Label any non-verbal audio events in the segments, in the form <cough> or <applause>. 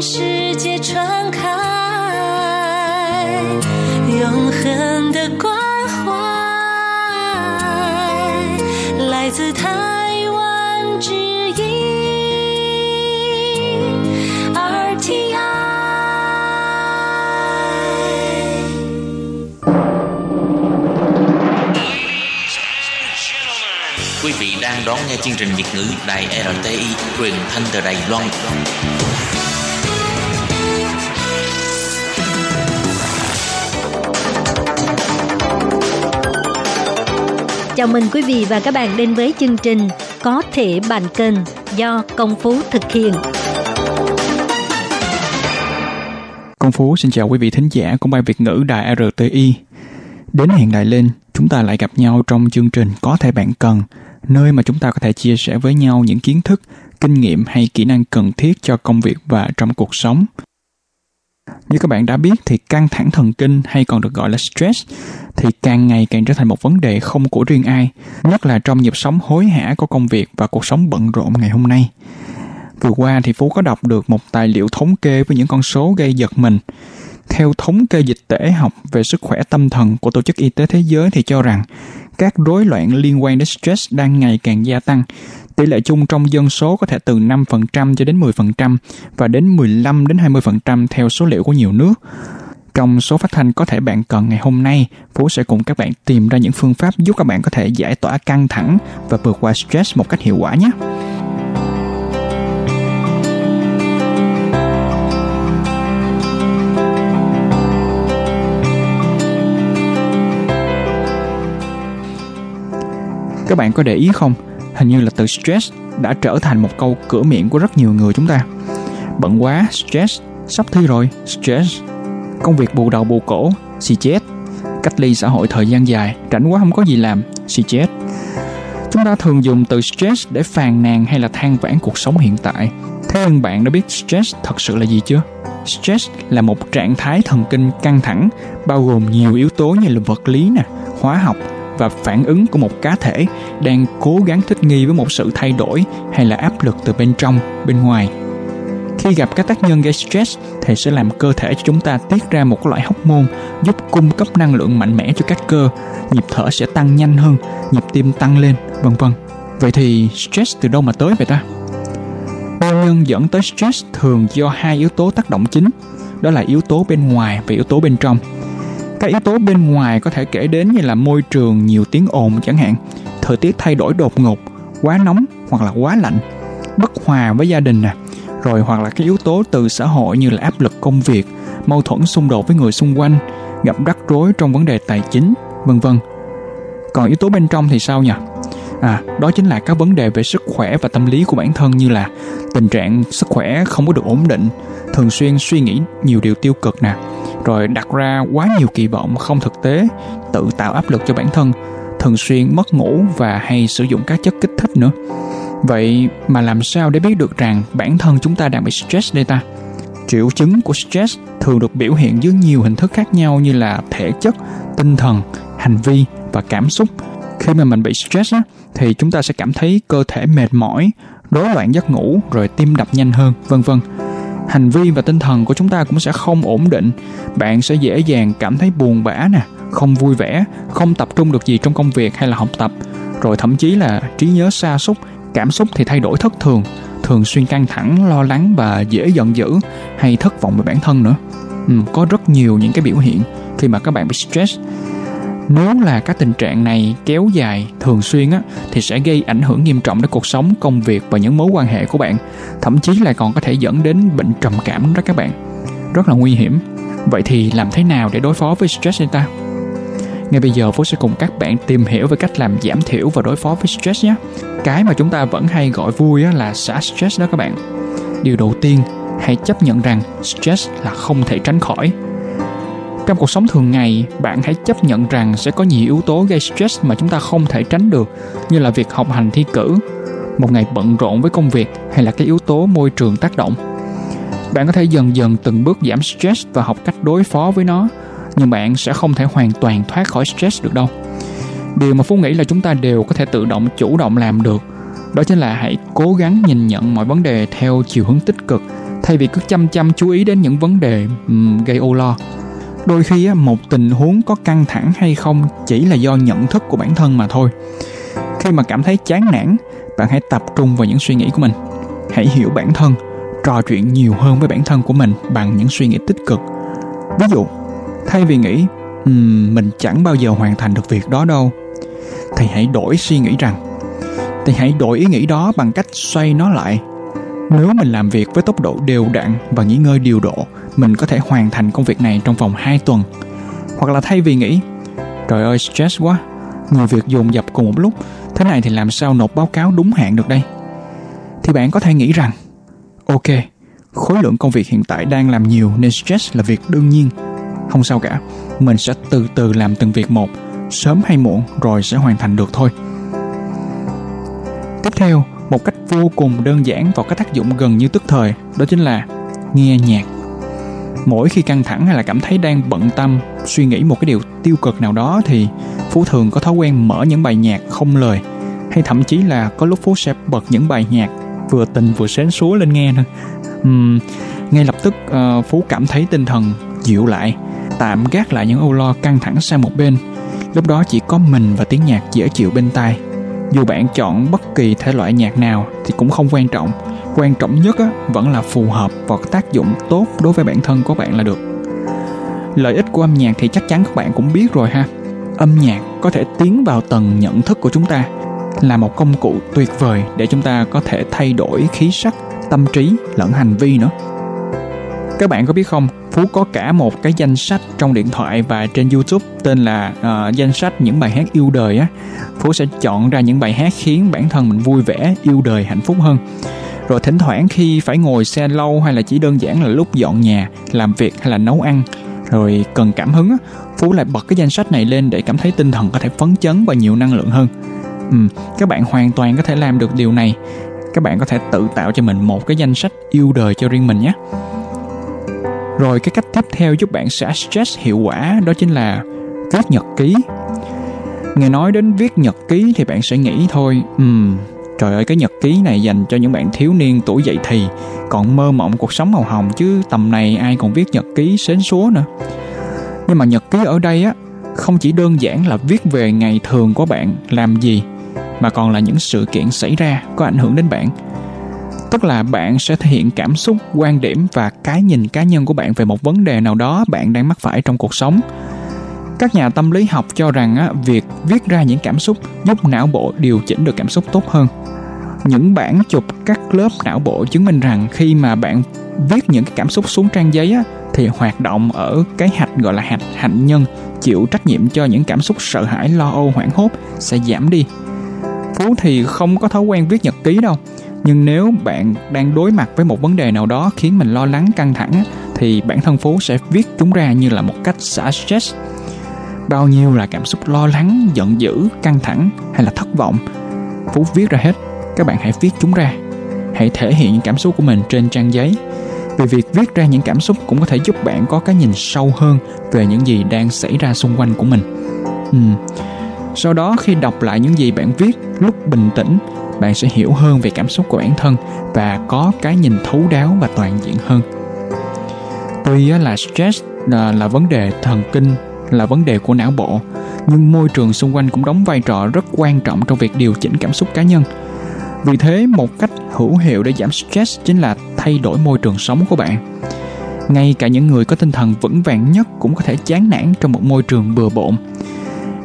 世界传开，永恒的关怀来自台湾之音 RTI。Quý vị đang đón nghe chương trình Việt ngữ Đài RTI truyền thanh từ Đài Loan. Chào mừng quý vị và các bạn đến với chương trình Có thể bàn kênh do Công Phú thực hiện. Công Phú xin chào quý vị thính giả của Ban Việt ngữ Đài RTI. Đến hiện đại lên, chúng ta lại gặp nhau trong chương trình Có thể bạn cần, nơi mà chúng ta có thể chia sẻ với nhau những kiến thức, kinh nghiệm hay kỹ năng cần thiết cho công việc và trong cuộc sống. Như các bạn đã biết thì căng thẳng thần kinh hay còn được gọi là stress thì càng ngày càng trở thành một vấn đề không của riêng ai, nhất là trong nhịp sống hối hả của công việc và cuộc sống bận rộn ngày hôm nay. Vừa qua thì Phú có đọc được một tài liệu thống kê với những con số gây giật mình. Theo thống kê dịch tễ học về sức khỏe tâm thần của Tổ chức Y tế Thế giới thì cho rằng các rối loạn liên quan đến stress đang ngày càng gia tăng. Tỷ lệ chung trong dân số có thể từ 5% cho đến 10% và đến 15 đến 20% theo số liệu của nhiều nước. Trong số phát thanh có thể bạn cần ngày hôm nay, Phú sẽ cùng các bạn tìm ra những phương pháp giúp các bạn có thể giải tỏa căng thẳng và vượt qua stress một cách hiệu quả nhé. Các bạn có để ý không? Hình như là từ stress đã trở thành một câu cửa miệng của rất nhiều người chúng ta. Bận quá, stress, sắp thi rồi, stress. Công việc bù đầu bù cổ, xì chết. Cách ly xã hội thời gian dài, rảnh quá không có gì làm, xì chết. Chúng ta thường dùng từ stress để phàn nàn hay là than vãn cuộc sống hiện tại. Thế nhưng bạn đã biết stress thật sự là gì chưa? Stress là một trạng thái thần kinh căng thẳng, bao gồm nhiều yếu tố như là vật lý nè, hóa học, và phản ứng của một cá thể đang cố gắng thích nghi với một sự thay đổi hay là áp lực từ bên trong, bên ngoài. Khi gặp các tác nhân gây stress thì sẽ làm cơ thể cho chúng ta tiết ra một loại hormone giúp cung cấp năng lượng mạnh mẽ cho các cơ, nhịp thở sẽ tăng nhanh hơn, nhịp tim tăng lên, vân vân. Vậy thì stress từ đâu mà tới vậy ta? Nguyên nhân dẫn tới stress thường do hai yếu tố tác động chính, đó là yếu tố bên ngoài và yếu tố bên trong các yếu tố bên ngoài có thể kể đến như là môi trường nhiều tiếng ồn chẳng hạn, thời tiết thay đổi đột ngột, quá nóng hoặc là quá lạnh, bất hòa với gia đình nè, rồi hoặc là các yếu tố từ xã hội như là áp lực công việc, mâu thuẫn xung đột với người xung quanh, gặp rắc rối trong vấn đề tài chính, vân vân. Còn yếu tố bên trong thì sao nhỉ? À, đó chính là các vấn đề về sức khỏe và tâm lý của bản thân như là tình trạng sức khỏe không có được ổn định, thường xuyên suy nghĩ nhiều điều tiêu cực nè, rồi đặt ra quá nhiều kỳ vọng không thực tế, tự tạo áp lực cho bản thân, thường xuyên mất ngủ và hay sử dụng các chất kích thích nữa. Vậy mà làm sao để biết được rằng bản thân chúng ta đang bị stress đây ta? Triệu chứng của stress thường được biểu hiện dưới nhiều hình thức khác nhau như là thể chất, tinh thần, hành vi và cảm xúc. Khi mà mình bị stress á, thì chúng ta sẽ cảm thấy cơ thể mệt mỏi, rối loạn giấc ngủ, rồi tim đập nhanh hơn, vân vân hành vi và tinh thần của chúng ta cũng sẽ không ổn định. Bạn sẽ dễ dàng cảm thấy buồn bã nè không vui vẻ không tập trung được gì trong công việc hay là học tập. Rồi thậm chí là trí nhớ sa sút cảm xúc thì thay đổi thất thường thường xuyên căng thẳng lo lắng và dễ giận dữ hay thất vọng về bản thân nữa. Ừ, có rất nhiều những cái biểu hiện khi mà các bạn bị stress nếu là các tình trạng này kéo dài thường xuyên á thì sẽ gây ảnh hưởng nghiêm trọng đến cuộc sống công việc và những mối quan hệ của bạn. Thậm chí là còn có thể dẫn đến bệnh trầm cảm đó các bạn. Rất là nguy hiểm. Vậy thì làm thế nào để đối phó với stress này ta? Ngay bây giờ Phú sẽ cùng các bạn tìm hiểu về cách làm giảm thiểu và đối phó với stress nhé. Cái mà chúng ta vẫn hay gọi vui là xả stress đó các bạn. Điều đầu tiên, hãy chấp nhận rằng stress là không thể tránh khỏi trong cuộc sống thường ngày bạn hãy chấp nhận rằng sẽ có nhiều yếu tố gây stress mà chúng ta không thể tránh được như là việc học hành thi cử một ngày bận rộn với công việc hay là cái yếu tố môi trường tác động. Bạn có thể dần dần từng bước giảm stress và học cách đối phó với nó nhưng bạn sẽ không thể hoàn toàn thoát khỏi stress được đâu. Điều mà phú nghĩ là chúng ta đều có thể tự động chủ động làm được đó chính là hãy cố gắng nhìn nhận mọi vấn đề theo chiều hướng tích cực thay vì cứ chăm chăm chú ý đến những vấn đề um, gây ô lo đôi khi một tình huống có căng thẳng hay không chỉ là do nhận thức của bản thân mà thôi. Khi mà cảm thấy chán nản bạn hãy tập trung vào những suy nghĩ của mình. Hãy hiểu bản thân trò chuyện nhiều hơn với bản thân của mình bằng những suy nghĩ tích cực. Ví dụ thay vì nghĩ um, mình chẳng bao giờ hoàn thành được việc đó đâu thì hãy đổi suy nghĩ rằng thì hãy đổi ý nghĩ đó bằng cách xoay nó lại nếu mình làm việc với tốc độ đều đặn và nghỉ ngơi điều độ, mình có thể hoàn thành công việc này trong vòng 2 tuần. Hoặc là thay vì nghĩ, trời ơi, stress quá nhiều việc dồn dập cùng một lúc, thế này thì làm sao nộp báo cáo đúng hạn được đây? Thì bạn có thể nghĩ rằng, ok, khối lượng công việc hiện tại đang làm nhiều nên stress là việc đương nhiên. Không sao cả, mình sẽ từ từ làm từng việc một, sớm hay muộn rồi sẽ hoàn thành được thôi. Tiếp theo một cách vô cùng đơn giản và có tác dụng gần như tức thời đó chính là nghe nhạc. Mỗi khi căng thẳng hay là cảm thấy đang bận tâm suy nghĩ một cái điều tiêu cực nào đó thì phú thường có thói quen mở những bài nhạc không lời hay thậm chí là có lúc phú sẽ bật những bài nhạc vừa tình vừa sến súa lên nghe nữa. Uhm, ngay lập tức uh, phú cảm thấy tinh thần dịu lại tạm gác lại những âu lo căng thẳng sang một bên. Lúc đó chỉ có mình và tiếng nhạc dễ chịu bên tai dù bạn chọn bất kỳ thể loại nhạc nào thì cũng không quan trọng. Quan trọng nhất á, vẫn là phù hợp và tác dụng tốt đối với bản thân của bạn là được. Lợi ích của âm nhạc thì chắc chắn các bạn cũng biết rồi ha. Âm nhạc có thể tiến vào tầng nhận thức của chúng ta là một công cụ tuyệt vời để chúng ta có thể thay đổi khí sắc tâm trí lẫn hành vi nữa. Các bạn có biết không? Phú có cả một cái danh sách trong điện thoại và trên youtube tên là uh, danh sách những bài hát yêu đời á. Phú sẽ chọn ra những bài hát khiến bản thân mình vui vẻ yêu đời hạnh phúc hơn. Rồi thỉnh thoảng khi phải ngồi xe lâu hay là chỉ đơn giản là lúc dọn nhà làm việc hay là nấu ăn rồi cần cảm hứng phú lại bật cái danh sách này lên để cảm thấy tinh thần có thể phấn chấn và nhiều năng lượng hơn. Ừ, các bạn hoàn toàn có thể làm được điều này. Các bạn có thể tự tạo cho mình một cái danh sách yêu đời cho riêng mình nhé rồi cái cách tiếp theo giúp bạn xả stress hiệu quả đó chính là viết nhật ký. Nghe nói đến viết nhật ký thì bạn sẽ nghĩ thôi, ừm, trời ơi, cái nhật ký này dành cho những bạn thiếu niên tuổi dậy thì, còn mơ mộng cuộc sống màu hồng chứ tầm này ai còn viết nhật ký xến súa nữa. Nhưng mà nhật ký ở đây á, không chỉ đơn giản là viết về ngày thường của bạn làm gì, mà còn là những sự kiện xảy ra có ảnh hưởng đến bạn tức là bạn sẽ thể hiện cảm xúc quan điểm và cái nhìn cá nhân của bạn về một vấn đề nào đó bạn đang mắc phải trong cuộc sống. Các nhà tâm lý học cho rằng á, việc viết ra những cảm xúc giúp não bộ điều chỉnh được cảm xúc tốt hơn. Những bản chụp các lớp não bộ chứng minh rằng khi mà bạn viết những cái cảm xúc xuống trang giấy á, thì hoạt động ở cái hạch gọi là hạch hạnh nhân chịu trách nhiệm cho những cảm xúc sợ hãi lo âu hoảng hốt sẽ giảm đi. Phú thì không có thói quen viết nhật ký đâu nhưng nếu bạn đang đối mặt với một vấn đề nào đó khiến mình lo lắng, căng thẳng thì bản thân phú sẽ viết chúng ra như là một cách xả stress. Bao nhiêu là cảm xúc lo lắng, giận dữ, căng thẳng hay là thất vọng, phú viết ra hết. Các bạn hãy viết chúng ra. Hãy thể hiện những cảm xúc của mình trên trang giấy. Vì việc viết ra những cảm xúc cũng có thể giúp bạn có cái nhìn sâu hơn về những gì đang xảy ra xung quanh của mình. Ừ. sau đó khi đọc lại những gì bạn viết, lúc bình tĩnh bạn sẽ hiểu hơn về cảm xúc của bản thân và có cái nhìn thấu đáo và toàn diện hơn. Tuy là stress là, là vấn đề thần kinh là vấn đề của não bộ nhưng môi trường xung quanh cũng đóng vai trò rất quan trọng trong việc điều chỉnh cảm xúc cá nhân. Vì thế một cách hữu hiệu để giảm stress chính là thay đổi môi trường sống của bạn. Ngay cả những người có tinh thần vững vàng nhất cũng có thể chán nản trong một môi trường bừa bộn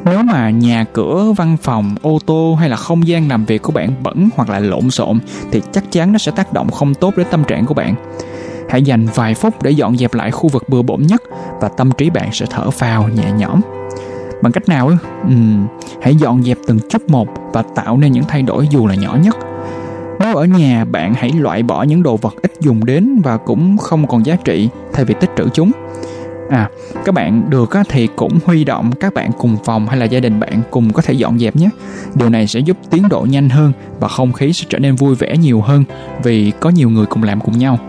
nếu mà nhà cửa văn phòng ô tô hay là không gian làm việc của bạn bẩn hoặc là lộn xộn thì chắc chắn nó sẽ tác động không tốt đến tâm trạng của bạn. Hãy dành vài phút để dọn dẹp lại khu vực bừa bộn nhất và tâm trí bạn sẽ thở phào nhẹ nhõm. Bằng cách nào uhm, hãy dọn dẹp từng chút một và tạo nên những thay đổi dù là nhỏ nhất. Nếu ở nhà bạn hãy loại bỏ những đồ vật ít dùng đến và cũng không còn giá trị thay vì tích trữ chúng. À, các bạn được thì cũng huy động các bạn cùng phòng hay là gia đình bạn cùng có thể dọn dẹp nhé. Điều này sẽ giúp tiến độ nhanh hơn và không khí sẽ trở nên vui vẻ nhiều hơn vì có nhiều người cùng làm cùng nhau.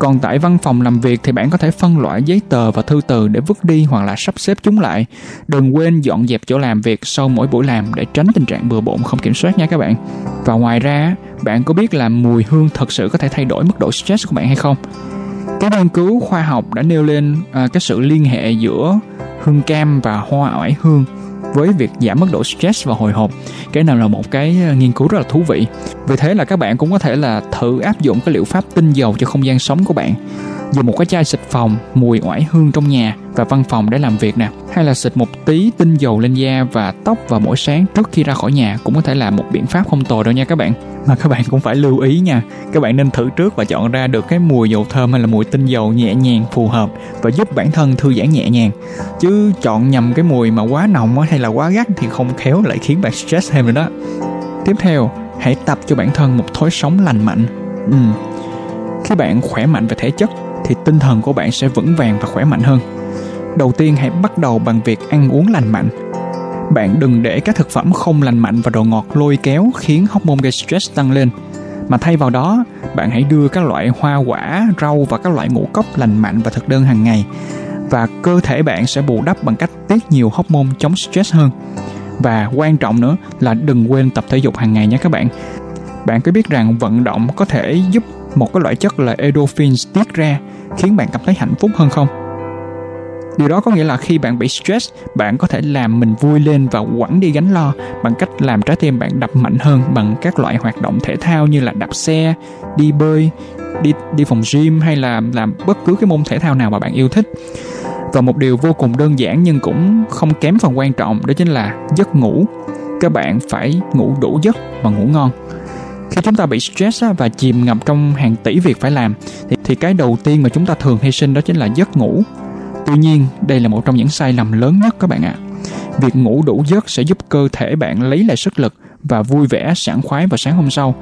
Còn tại văn phòng làm việc thì bạn có thể phân loại giấy tờ và thư từ để vứt đi hoặc là sắp xếp chúng lại. Đừng quên dọn dẹp chỗ làm việc sau mỗi buổi làm để tránh tình trạng bừa bộn không kiểm soát nha các bạn. Và ngoài ra, bạn có biết là mùi hương thật sự có thể thay đổi mức độ stress của bạn hay không? Các nghiên cứu khoa học đã nêu lên à, cái sự liên hệ giữa hương cam và hoa oải hương với việc giảm mức độ stress và hồi hộp. Cái nào là một cái à, nghiên cứu rất là thú vị. Vì thế là các bạn cũng có thể là thử áp dụng cái liệu pháp tinh dầu cho không gian sống của bạn dùng một cái chai xịt phòng mùi oải hương trong nhà và văn phòng để làm việc nè, hay là xịt một tí tinh dầu lên da và tóc vào mỗi sáng trước khi ra khỏi nhà cũng có thể là một biện pháp không tồi đâu nha các bạn. Mà các bạn cũng phải lưu ý nha, các bạn nên thử trước và chọn ra được cái mùi dầu thơm hay là mùi tinh dầu nhẹ nhàng phù hợp và giúp bản thân thư giãn nhẹ nhàng. Chứ chọn nhầm cái mùi mà quá nồng hay là quá gắt thì không khéo lại khiến bạn stress thêm rồi đó. Tiếp theo, hãy tập cho bản thân một thói sống lành mạnh. Ừ. khi bạn khỏe mạnh về thể chất thì tinh thần của bạn sẽ vững vàng và khỏe mạnh hơn. Đầu tiên hãy bắt đầu bằng việc ăn uống lành mạnh. Bạn đừng để các thực phẩm không lành mạnh và đồ ngọt lôi kéo khiến hormone gây stress tăng lên. Mà thay vào đó, bạn hãy đưa các loại hoa quả, rau và các loại ngũ cốc lành mạnh vào thực đơn hàng ngày. Và cơ thể bạn sẽ bù đắp bằng cách tiết nhiều hormone chống stress hơn. Và quan trọng nữa là đừng quên tập thể dục hàng ngày nhé các bạn. Bạn có biết rằng vận động có thể giúp một cái loại chất là endorphins tiết ra khiến bạn cảm thấy hạnh phúc hơn không? Điều đó có nghĩa là khi bạn bị stress, bạn có thể làm mình vui lên và quẳng đi gánh lo bằng cách làm trái tim bạn đập mạnh hơn bằng các loại hoạt động thể thao như là đạp xe, đi bơi, đi đi phòng gym hay là làm bất cứ cái môn thể thao nào mà bạn yêu thích. Và một điều vô cùng đơn giản nhưng cũng không kém phần quan trọng đó chính là giấc ngủ. Các bạn phải ngủ đủ giấc và ngủ ngon khi chúng ta bị stress và chìm ngập trong hàng tỷ việc phải làm thì, thì cái đầu tiên mà chúng ta thường hy sinh đó chính là giấc ngủ tuy nhiên đây là một trong những sai lầm lớn nhất các bạn ạ à. việc ngủ đủ giấc sẽ giúp cơ thể bạn lấy lại sức lực và vui vẻ sảng khoái vào sáng hôm sau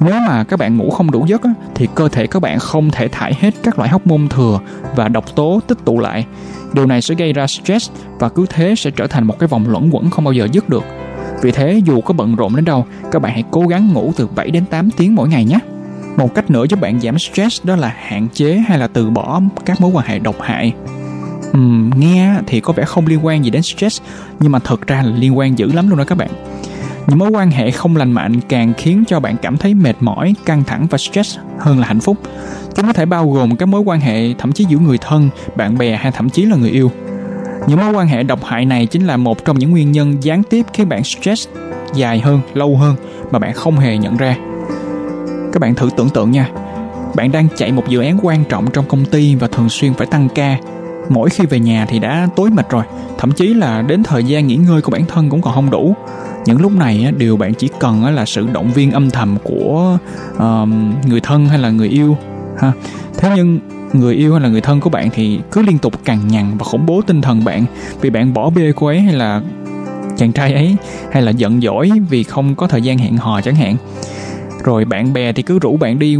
nếu mà các bạn ngủ không đủ giấc á, thì cơ thể các bạn không thể thải hết các loại hóc môn thừa và độc tố tích tụ lại. Điều này sẽ gây ra stress và cứ thế sẽ trở thành một cái vòng luẩn quẩn không bao giờ dứt được. Vì thế dù có bận rộn đến đâu, các bạn hãy cố gắng ngủ từ 7 đến 8 tiếng mỗi ngày nhé. Một cách nữa giúp bạn giảm stress đó là hạn chế hay là từ bỏ các mối quan hệ độc hại. Uhm, nghe thì có vẻ không liên quan gì đến stress nhưng mà thật ra là liên quan dữ lắm luôn đó các bạn những mối quan hệ không lành mạnh càng khiến cho bạn cảm thấy mệt mỏi căng thẳng và stress hơn là hạnh phúc chúng có thể bao gồm các mối quan hệ thậm chí giữa người thân bạn bè hay thậm chí là người yêu những mối quan hệ độc hại này chính là một trong những nguyên nhân gián tiếp khiến bạn stress dài hơn, lâu hơn mà bạn không hề nhận ra. Các bạn thử tưởng tượng nha, bạn đang chạy một dự án quan trọng trong công ty và thường xuyên phải tăng ca. Mỗi khi về nhà thì đã tối mệt rồi, thậm chí là đến thời gian nghỉ ngơi của bản thân cũng còn không đủ. Những lúc này điều bạn chỉ cần là sự động viên âm thầm của người thân hay là người yêu, ha. Thế nhưng người yêu hay là người thân của bạn thì cứ liên tục cằn nhằn và khủng bố tinh thần bạn vì bạn bỏ bê cô ấy hay là chàng trai ấy hay là giận dỗi vì không có thời gian hẹn hò chẳng hạn rồi bạn bè thì cứ rủ bạn đi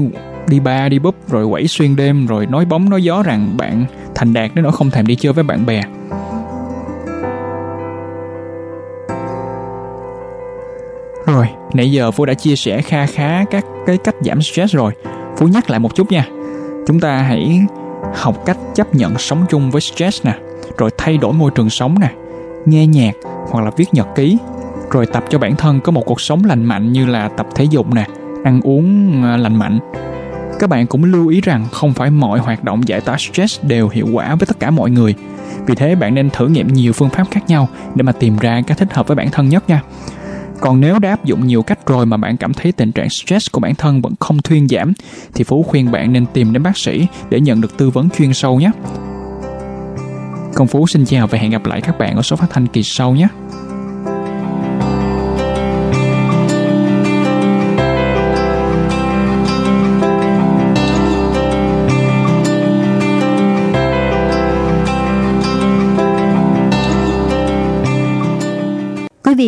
đi ba đi búp rồi quẩy xuyên đêm rồi nói bóng nói gió rằng bạn thành đạt đến nỗi không thèm đi chơi với bạn bè Rồi, nãy giờ Phú đã chia sẻ kha khá các cái cách giảm stress rồi. Phú nhắc lại một chút nha. Chúng ta hãy học cách chấp nhận sống chung với stress nè, rồi thay đổi môi trường sống nè, nghe nhạc hoặc là viết nhật ký, rồi tập cho bản thân có một cuộc sống lành mạnh như là tập thể dục nè, ăn uống à, lành mạnh. Các bạn cũng lưu ý rằng không phải mọi hoạt động giải tỏa stress đều hiệu quả với tất cả mọi người. Vì thế bạn nên thử nghiệm nhiều phương pháp khác nhau để mà tìm ra cái thích hợp với bản thân nhất nha. Còn nếu đã áp dụng nhiều cách rồi mà bạn cảm thấy tình trạng stress của bản thân vẫn không thuyên giảm, thì Phú khuyên bạn nên tìm đến bác sĩ để nhận được tư vấn chuyên sâu nhé. Công Phú xin chào và hẹn gặp lại các bạn ở số phát thanh kỳ sau nhé.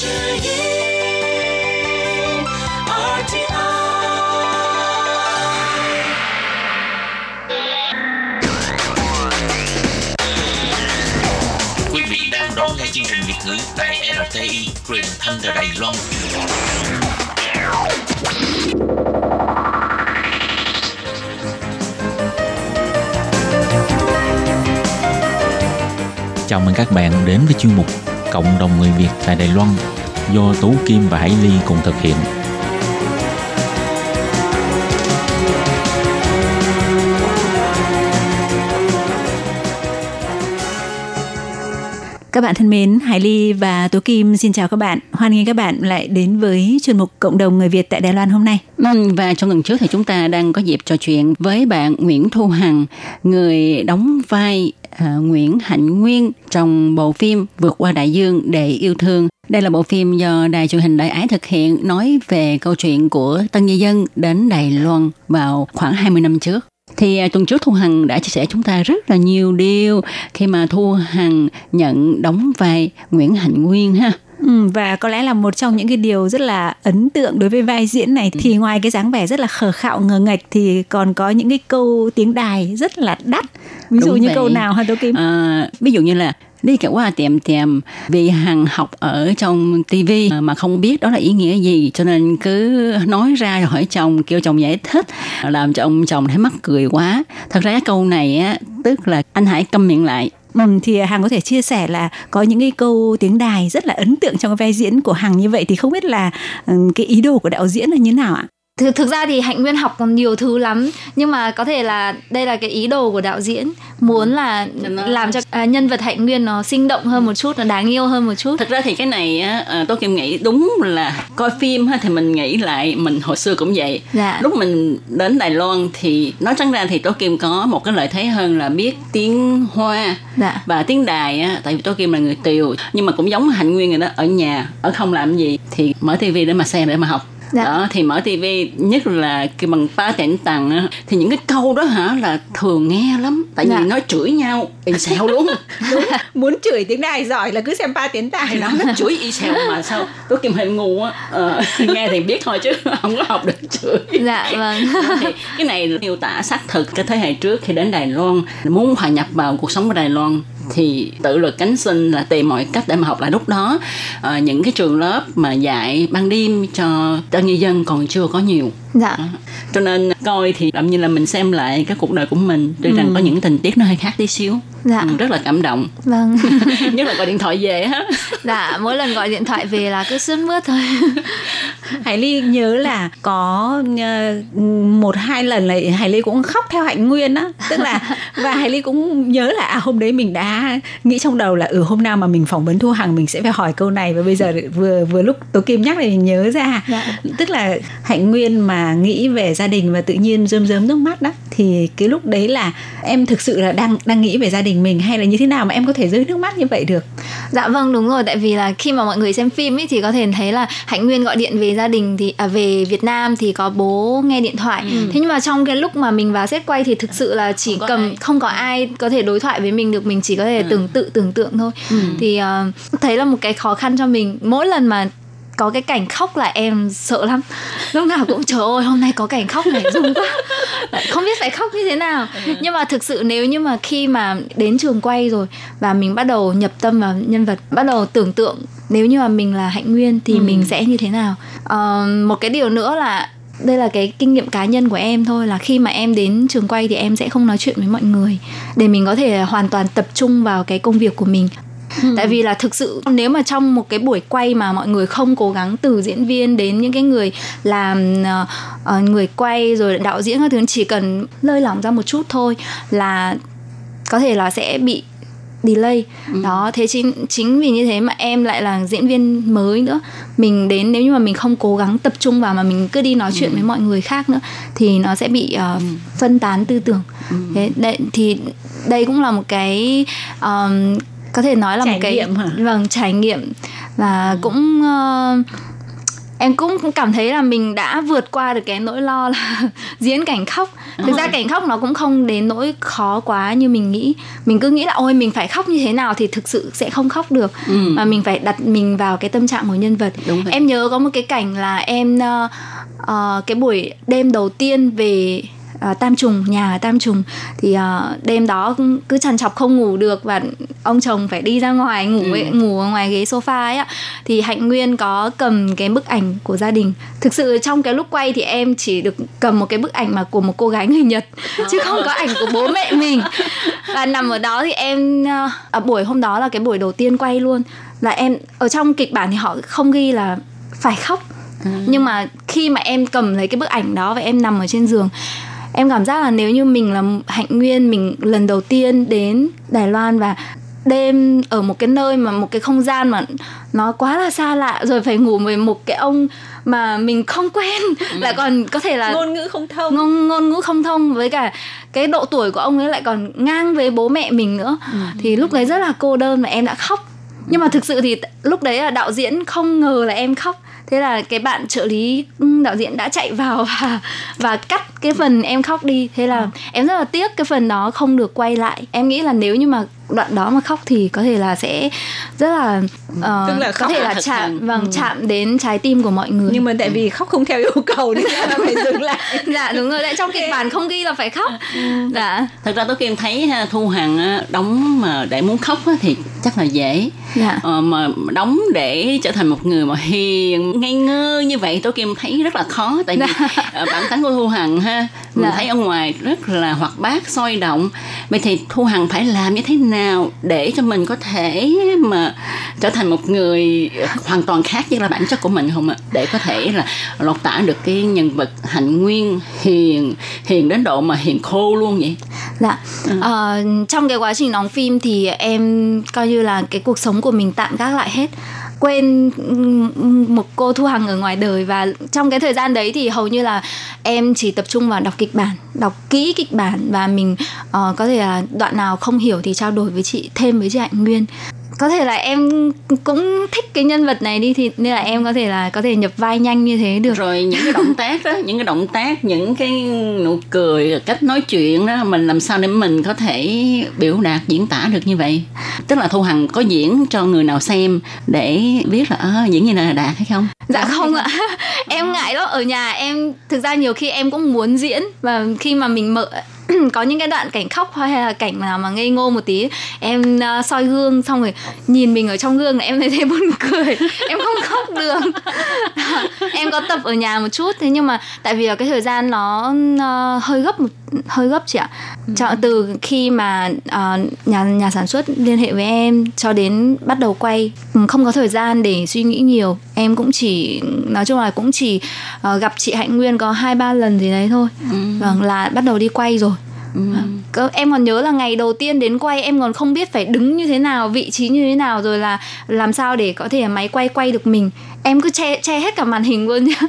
之音 RTI。Quý vị đang đón nghe chương trình Việt ngữ tại RTI truyền thanh từ Đài Loan. Chào mừng các bạn đến với chuyên mục Cộng đồng người Việt tại Đài Loan do Tú Kim và Hải Ly cùng thực hiện. Các bạn thân mến, Hải Ly và Tố Kim xin chào các bạn. Hoan nghênh các bạn lại đến với chuyên mục Cộng đồng người Việt tại Đài Loan hôm nay. Vâng, và trong tuần trước thì chúng ta đang có dịp trò chuyện với bạn Nguyễn Thu Hằng, người đóng vai uh, Nguyễn Hạnh Nguyên trong bộ phim Vượt qua đại dương để yêu thương. Đây là bộ phim do Đài truyền hình Đại Ái thực hiện nói về câu chuyện của Tân Di Dân đến Đài Loan vào khoảng 20 năm trước. Thì à, tuần trước Thu Hằng đã chia sẻ chúng ta rất là nhiều điều khi mà Thu Hằng nhận đóng vai Nguyễn Hạnh Nguyên ha. Ừ, và có lẽ là một trong những cái điều rất là ấn tượng đối với vai diễn này thì ngoài cái dáng vẻ rất là khờ khạo ngờ nghệch thì còn có những cái câu tiếng đài rất là đắt. Ví dụ Đúng như vậy. câu nào hả Tố Kim? À, ví dụ như là đi cả qua tiệm tiệm vì hằng học ở trong tivi mà không biết đó là ý nghĩa gì cho nên cứ nói ra rồi hỏi chồng kêu chồng giải thích làm cho ông chồng thấy mắc cười quá thật ra cái câu này á tức là anh hãy câm miệng lại Ừ, thì à, Hằng có thể chia sẻ là có những cái câu tiếng đài rất là ấn tượng trong cái vai diễn của Hằng như vậy thì không biết là cái ý đồ của đạo diễn là như nào ạ? Thực, thực ra thì hạnh nguyên học còn nhiều thứ lắm nhưng mà có thể là đây là cái ý đồ của đạo diễn muốn là Nó- làm cho à, nhân vật hạnh nguyên nó sinh động hơn một chút nó đáng yêu hơn một chút. Thật ra thì cái này á à, tôi kim nghĩ đúng là coi phim ha thì mình nghĩ lại mình hồi xưa cũng vậy. Dạ. lúc mình đến Đài Loan thì nói trắng ra thì Tố Kim có một cái lợi thế hơn là biết tiếng Hoa Dạ. và tiếng Đài á tại vì Tố Kim là người Tiều. Nhưng mà cũng giống Hạnh Nguyên rồi đó ở nhà ở không làm gì thì mở tivi để mà xem để mà học Dạ. đó thì mở tivi nhất là cái bằng ba tẹn tầng á thì những cái câu đó hả là thường nghe lắm tại vì Dạ. nói chửi nhau y xèo luôn. <laughs> Muốn chửi tiếng đài giỏi là cứ xem ba tiếng thì đó. nó chửi y xèo mà sao? Tôi kim hình ngu á ờ, <laughs> nghe thì biết thôi chứ <laughs> không có học được chửi. Dạ vâng. Thì cái này miêu tả xác thực cái thế hệ trước khi đến Đài Loan muốn hòa nhập vào cuộc sống của Đài Loan thì tự lực cánh sinh là tìm mọi cách để mà học lại lúc đó. Ờ, những cái trường lớp mà dạy ban đêm cho tân nhân dân còn chưa có nhiều. Dạ. Cho nên coi thì làm như là mình xem lại cái cuộc đời của mình tuy rằng có những tình tiết nó hơi khác tí xíu Dạ. Ừ, rất là cảm động. Vâng. <laughs> Nhất là gọi điện thoại về á. Dạ mỗi lần gọi điện thoại về là cứ sướt mướt thôi. <laughs> Hải Ly nhớ là có ờ, một hai lần là Hải Ly cũng khóc theo Hạnh Nguyên á, tức là và Hải Ly cũng nhớ là à, hôm đấy mình đã nghĩ trong đầu là ừ hôm nào mà mình phỏng vấn Thu Hằng mình sẽ phải hỏi câu này. Và bây giờ vừa vừa lúc Tố Kim nhắc thì mình nhớ ra, Dạ. tức là Hạnh Nguyên mà nghĩ về gia đình và tự nhiên rơm rớm nước mắt đó thì cái lúc đấy là em thực sự là đang đang nghĩ về gia đình mình hay là như thế nào mà em có thể rơi nước mắt như vậy được? Dạ vâng đúng rồi tại vì là khi mà mọi người xem phim ấy thì có thể thấy là Hạnh Nguyên gọi điện về gia đình thì à, về Việt Nam thì có bố nghe điện thoại. Thế nhưng mà trong cái lúc mà mình vào set quay thì thực sự là chỉ Không cầm ai. không có ai có thể đối thoại với mình được mình chỉ có thể tưởng tự tưởng tượng thôi. Thì ờ, thấy là một cái khó khăn cho mình mỗi lần mà có cái cảnh khóc là em sợ lắm. Lúc nào cũng trời ơi hôm nay có cảnh khóc này rung quá. Không biết phải khóc như thế nào. Nhưng mà thực sự nếu như mà khi mà đến trường quay rồi và mình bắt đầu nhập tâm vào nhân vật bắt đầu tưởng tượng nếu như mà mình là hạnh nguyên thì mình sẽ như thế nào? Ờ, một cái điều nữa là đây là cái kinh nghiệm cá nhân của em thôi là khi mà em đến trường quay thì em sẽ không nói chuyện với mọi người để mình có thể hoàn toàn tập trung vào cái công việc của mình <laughs> tại vì là thực sự nếu mà trong một cái buổi quay mà mọi người không cố gắng từ diễn viên đến những cái người làm ờ, người quay rồi đạo diễn các thứ chỉ cần lơi lỏng ra một chút thôi là có thể là sẽ bị delay. Đó thế chính chính vì như thế mà em lại là diễn viên mới nữa. Mình đến nếu như mà mình không cố gắng tập trung vào mà mình cứ đi nói chuyện với mọi người khác nữa thì nó sẽ bị ờ, phân tán tư tưởng. Thế đây thì đây cũng là một cái ờm, có thể nói là Trải một cái nghiệm hả? vâng trải nghiệm và cũng ờ, em cũng cảm thấy là mình đã vượt qua được cái nỗi lo là <laughs> diễn cảnh khóc thực ra cảnh khóc nó cũng không đến nỗi khó quá như mình nghĩ mình cứ nghĩ là ôi mình phải khóc như thế nào thì thực sự sẽ không khóc được Ừ. mà mình phải đặt mình vào cái tâm trạng của nhân vật Đúng vậy. em nhớ có một cái cảnh là em ờ, ờ, cái buổi đêm đầu tiên về ờ, Tam Trùng nhà ở Tam Trùng. Thì ờ, đêm đó cứ- trằn trọc không ngủ được và ông chồng phải đi ra ngoài ngủ Ừ. ấy, ngủ ở ngoài ghế sofa ấy ạ. Thì Hạnh Nguyên có cầm cái bức ảnh của gia đình. Thực sự trong cái lúc quay thì em chỉ được cầm một cái bức ảnh mà của một cô gái người Nhật chứ không có ảnh của bố mẹ mình. Và nằm ở đó thì em ờ, ở buổi hôm đó là cái buổi đầu tiên quay luôn. Là em ở trong kịch bản thì họ không ghi là phải khóc. Nhưng mà khi mà em cầm lấy cái bức ảnh đó và em nằm ở trên giường em cảm giác là nếu như mình là hạnh nguyên mình lần đầu tiên đến đài loan và đêm ở một cái nơi mà một cái không gian mà nó quá là xa lạ rồi phải ngủ với một cái ông mà mình không quen lại còn có thể là ngôn ngữ không thông. Ngôn ngôn ngữ không thông với cả cái độ tuổi của ông ấy lại còn ngang với bố mẹ mình nữa. Thì lúc đấy rất là cô đơn và em đã khóc. Nhưng mà thực sự thì lúc đấy là đạo diễn không ngờ là em khóc thế là cái bạn trợ lý ừ, đạo diễn đã chạy vào <laughs> và và cắt cái phần em khóc đi. Thế là em rất là tiếc cái phần đó không được quay lại. Em nghĩ là nếu như mà đoạn đó mà khóc thì có thể là sẽ rất là ờ, Tức là có thể là chạm lòng. vâng chạm đến trái tim của mọi người. Nhưng mà tại vì khóc không theo yêu cầu nên là <laughs> phải dừng lại. Dạ đúng rồi tại trong kịch bản không ghi là phải khóc. Dạ. Thật ra tôi kim thấy ha, thu hằng á, đóng mà để muốn khóc á, thì chắc là dễ. Dạ. Ờ, mà đóng để trở thành một người mà hiền ngây ngơ như vậy tôi kim thấy rất là khó. Tại vì ờ, bản tính của thu hằng ha mình Dạ. thấy ở ngoài rất là hoạt bát sôi động. Vậy thì thu hằng phải làm như thế nào để cho mình có thể mà trở thành một người hoàn toàn khác với là bản chất của mình không ạ? Để có thể là lột tả được cái nhân vật hạnh nguyên hiền hiền đến độ mà hiền khô luôn vậy? Dạ. Ờ, trong cái quá trình đóng phim thì em coi như là cái cuộc sống của mình tạm gác lại hết. Quên một cô thu hằng ở ngoài đời và trong cái thời gian đấy thì hầu như là em chỉ tập trung vào đọc kịch bản đọc kỹ kịch bản và mình ờ, có thể là đoạn nào không hiểu thì trao đổi với chị thêm với chị hạnh nguyên. Có thể là em cũng thích cái nhân vật này đi thì nên là em có thể là có thể nhập vai nhanh như thế được. Rồi những cái động tác đó những cái động tác những cái nụ cười cách nói chuyện đó mình làm sao để mình có thể biểu đạt diễn tả được như vậy? Tức là thu hằng có diễn cho người nào xem để biết là à, diễn như này là đạt hay không? Dạ không ạ. <laughs> Em ngại lắm Ở nhà em Thực ra nhiều khi em cũng muốn diễn Và khi mà mình mở <clears throat> có những cái đoạn cảnh khóc hay là cảnh nào mà ngây ngô một tí em uh, soi gương xong rồi nhìn mình ở trong gương là em thấy thấy <laughs> buồn cười. Em không khóc được. <laughs> Em có tập ở nhà một chút thế nhưng mà tại vì là cái thời gian nó uh, hơi gấp một hơi gấp chị ạ. Cho, từ khi mà uh, nhà nhà sản xuất liên hệ với em cho đến bắt đầu quay ừ, không có thời gian để suy nghĩ nhiều. Em cũng chỉ nói chung là cũng chỉ uh, gặp chị hạnh nguyên có hai ba lần gì đấy thôi. Vâng là bắt đầu đi quay rồi Cơ- em còn nhớ là ngày đầu tiên đến quay em còn không biết phải đứng như thế nào vị trí như thế nào rồi là làm sao để có thể máy quay quay được mình. Em cứ che che hết cả màn hình luôn nhá.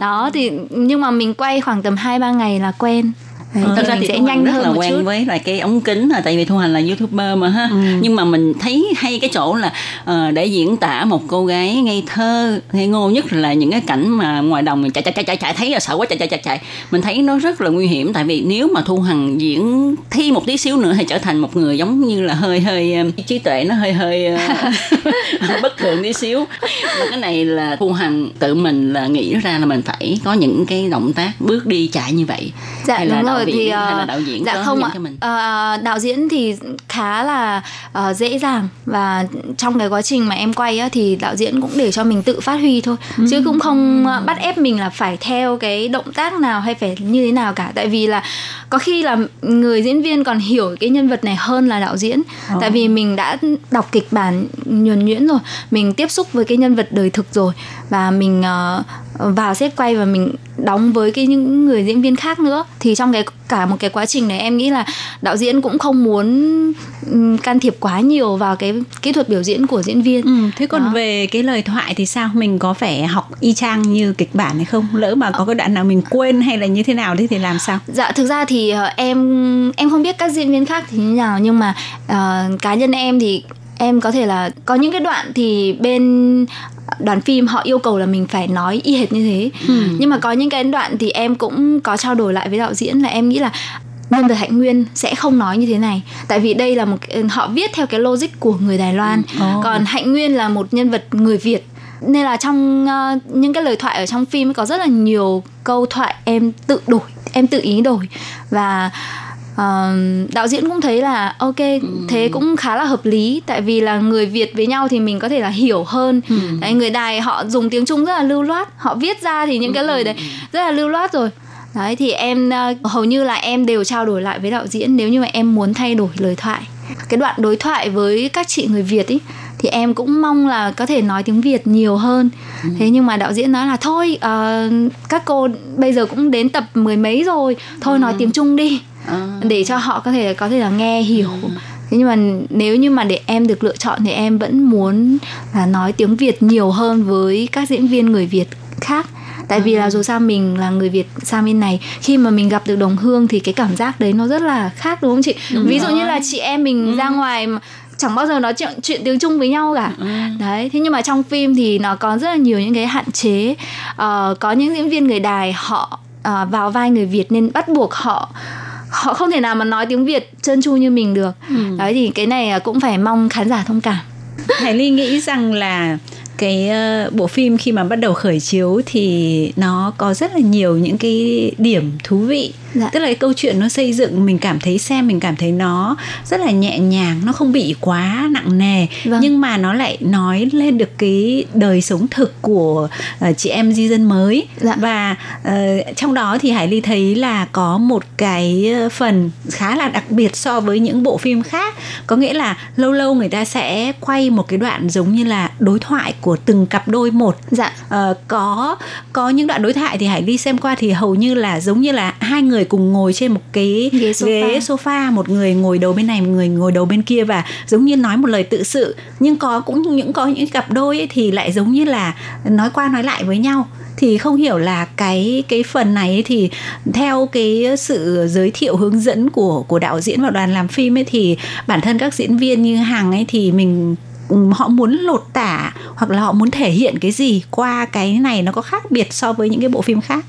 Đó thì nhưng mà mình quay khoảng tầm hai ba ngày là quen Đấy, thật thì ra thì sẽ nhanh rất hơn là một quen chút với lại cái ống kính là tại vì thu hành là youtuber mà ha. Nhưng mà mình thấy hay cái chỗ là ờ, để diễn tả một cô gái ngây thơ ngây ngô nhất là những cái cảnh mà ngoài đồng mình chạy chạy chạy chạy chạy thấy là sợ quá chạy chạy chạy chạy. Mình thấy nó rất là nguy hiểm tại vì nếu mà thu hằng diễn thi một tí xíu nữa thì trở thành một người giống như là hơi hơi ờ, trí tuệ nó hơi hơi ờ, <laughs> bất thường tí xíu. Mà cái này là thu hằng tự mình là nghĩ ra là mình phải có những cái động tác bước đi chạy như vậy. Dạ hay là rồi diễn, thì hay là ờ, đạo diễn dạ không ạ. cho mình? Ờ, đạo diễn thì khá là ờ, dễ dàng và trong cái quá trình mà em quay á, thì đạo diễn cũng để cho mình tự phát huy thôi. Chứ cũng không ờ, bắt ép mình là phải theo cái động tác nào hay phải như thế nào cả. Tại vì là có khi là người diễn viên còn hiểu cái nhân vật này hơn là đạo diễn. Tại vì mình đã đọc kịch bản nhuần nhuyễn rồi mình tiếp xúc với cái nhân vật đời thực rồi và mình ờ, vào set quay và mình đóng với cái những người diễn viên khác nữa thì trong cái cả một cái quá trình này em nghĩ là đạo diễn cũng không muốn ừm, can thiệp quá nhiều vào cái kỹ thuật biểu diễn của diễn viên Ừ, thế còn Đó. về cái lời thoại thì sao? Mình có phải học y chang như kịch bản hay không? Lỡ mà có cái đoạn nào mình quên hay là như thế nào đấy thì làm sao? Dạ thực ra thì ờ, em em không biết các diễn viên khác thì như nào nhưng mà ờ, cá nhân em thì em có thể là có những cái đoạn thì bên đoàn phim họ yêu cầu là mình phải nói y hệt như thế. Ừ. nhưng mà có những cái đoạn thì em cũng có trao đổi lại với đạo diễn là em nghĩ là nhân vật hạnh nguyên sẽ không nói như thế này. Tại vì đây là một họ viết theo cái logic của người đài loan. Ừ. còn hạnh nguyên là một nhân vật người việt. Nên là trong uh, những cái lời thoại ở trong phim có rất là nhiều câu thoại em tự đổi em tự ý đổi. Và uh, đạo diễn cũng thấy là ok ừ. thế cũng khá là hợp lý. Tại vì là người việt với nhau thì mình có thể là hiểu hơn. Ừ. đấy, người đài họ dùng tiếng trung rất là lưu loát. Họ viết ra thì những cái lời đấy rất là lưu loát rồi. Đấy thì em uh, hầu như là em đều trao đổi lại với đạo diễn. Nếu như mà em muốn thay đổi lời thoại cái đoạn đối thoại với các chị người việt ý thì em cũng mong là có thể nói tiếng việt nhiều hơn. Ừ. thế nhưng mà đạo diễn nói là thôi uh, các cô bây giờ cũng đến tập mười mấy rồi. Thôi ừ. nói tiếng trung đi à. để cho họ có thể có thể là nghe hiểu ừ. thế nhưng mà nếu như mà để em được lựa chọn thì em vẫn muốn là nói tiếng việt nhiều hơn với các diễn viên người việt khác tại vì là ừ. dù sao mình là người Việt sang bên này khi mà mình gặp được đồng hương thì cái cảm giác đấy nó rất là khác đúng không chị đúng ví dụ như là chị em mình ừ. ra ngoài chẳng bao giờ nói chuyện chuyện tiếng Trung với nhau cả ừ. đấy thế nhưng mà trong phim thì nó có rất là nhiều những cái hạn chế uh, có những diễn viên người đài họ uh, vào vai người Việt nên bắt buộc họ họ không thể nào mà nói tiếng Việt trơn tru như mình được. Ừ. đấy thì cái này cũng phải mong khán giả thông cảm. Hải Ly nghĩ rằng là cái uh, bộ phim khi mà bắt đầu khởi chiếu thì nó có rất là nhiều những cái điểm thú vị dạ. tức là cái câu chuyện nó xây dựng mình cảm thấy xem mình cảm thấy nó rất là nhẹ nhàng nó không bị quá nặng nề vâng. nhưng mà nó lại nói lên được cái đời sống thực của uh, chị em di dân mới dạ. và uh, trong đó thì hải ly thấy là có một cái phần khá là đặc biệt so với những bộ phim khác có nghĩa là lâu lâu người ta sẽ quay một cái đoạn giống như là đối thoại của từng cặp đôi một dạ uh, có có những đoạn đối thoại thì hải ly xem qua thì hầu như là giống như là hai người cùng ngồi trên một cái ghế sofa. ghế sofa một người ngồi đầu bên này một người ngồi đầu bên kia và giống như nói một lời tự sự. Nhưng có cũng những có những cặp đôi ấy thì lại giống như là nói qua nói lại với nhau. Thì không hiểu là cái cái phần này thì theo cái sự giới thiệu hướng dẫn của của đạo diễn và đoàn làm phim ấy thì bản thân các diễn viên như hàng ấy thì mình họ muốn lột tả hoặc là họ muốn thể hiện cái gì qua cái này nó có khác biệt so với những cái bộ phim khác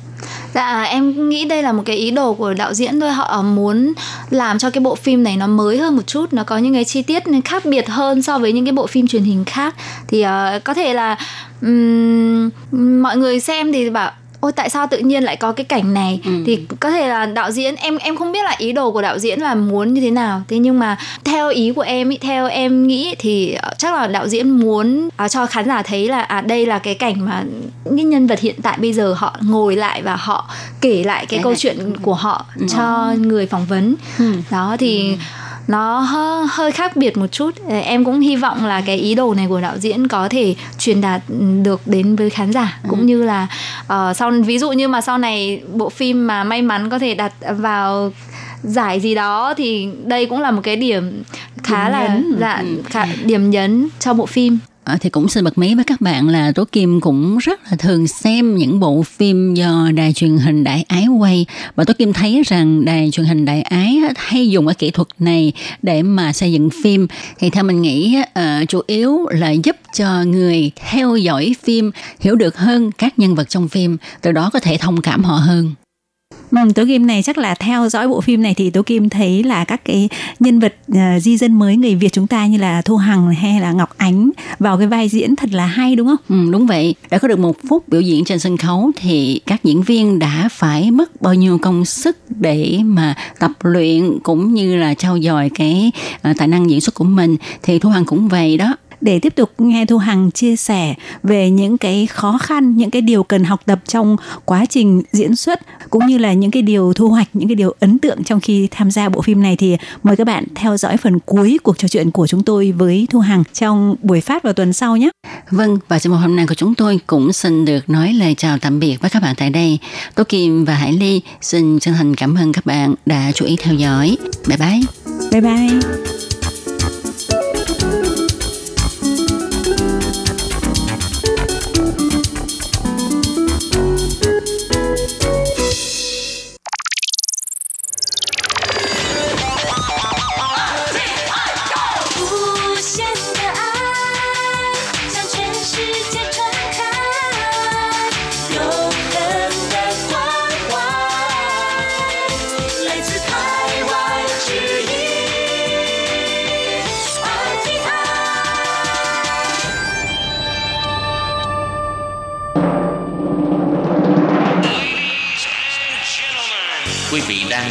Dạ em nghĩ đây là một cái ý đồ của đạo diễn thôi. Họ muốn làm cho cái bộ phim này nó mới hơn một chút Nó có những cái chi tiết khác biệt hơn so với những cái bộ phim truyền hình khác. Thì uh, có thể là um, mọi người xem thì bảo ôi tại sao tự nhiên lại có cái cảnh này ừ. thì có thể là đạo diễn em em không biết là ý đồ của đạo diễn là muốn như thế nào thế nhưng mà theo ý của em ý, theo em nghĩ thì ờ, chắc là đạo diễn muốn à, cho khán giả thấy là à đây là cái cảnh mà những nhân vật hiện tại bây giờ họ ngồi lại và họ kể lại cái, cái câu này. chuyện của họ ừ. cho người phỏng vấn ừ. đó thì ừ nó hơi khác biệt một chút em cũng hy vọng là cái ý đồ này của đạo diễn có thể truyền đạt được đến với khán giả ừ. cũng như là uh, sau ví dụ như mà sau này bộ phim mà may mắn có thể đặt vào giải gì đó thì đây cũng là một cái điểm khá điểm là nhấn. dạ ừ. khá, điểm nhấn cho bộ phim À, thì cũng xin bật mí với các bạn là Tố Kim cũng rất là thường xem những bộ phim do đài truyền hình Đại Ái quay. Và Tố Kim thấy rằng đài truyền hình Đại Ái hay dùng cái kỹ thuật này để mà xây dựng phim. Thì theo mình nghĩ uh, chủ yếu là giúp cho người theo dõi phim hiểu được hơn các nhân vật trong phim từ đó có thể thông cảm họ hơn. Ừ, Tố Kim này chắc là theo dõi bộ phim này thì Tố Kim thấy là các cái nhân vật uh, di dân mới người Việt chúng ta như là Thu Hằng hay là Ngọc Ánh vào cái vai diễn thật là hay đúng không? Ừ, đúng vậy. Đã có được một phút biểu diễn trên sân khấu thì các diễn viên đã phải mất bao nhiêu công sức để mà tập luyện cũng như là trau dồi cái uh, tài năng diễn xuất của mình thì Thu Hằng cũng vậy đó để tiếp tục nghe Thu Hằng chia sẻ về những cái khó khăn, những cái điều cần học tập trong quá trình diễn xuất cũng như là những cái điều thu hoạch, những cái điều ấn tượng trong khi tham gia bộ phim này thì mời các bạn theo dõi phần cuối cuộc trò chuyện của chúng tôi với Thu Hằng trong buổi phát vào tuần sau nhé. Vâng, và trong một hôm nay của chúng tôi cũng xin được nói lời chào tạm biệt với các bạn tại đây. Tố Kim và Hải Ly xin chân thành cảm ơn các bạn đã chú ý theo dõi. Bye bye. Bye bye.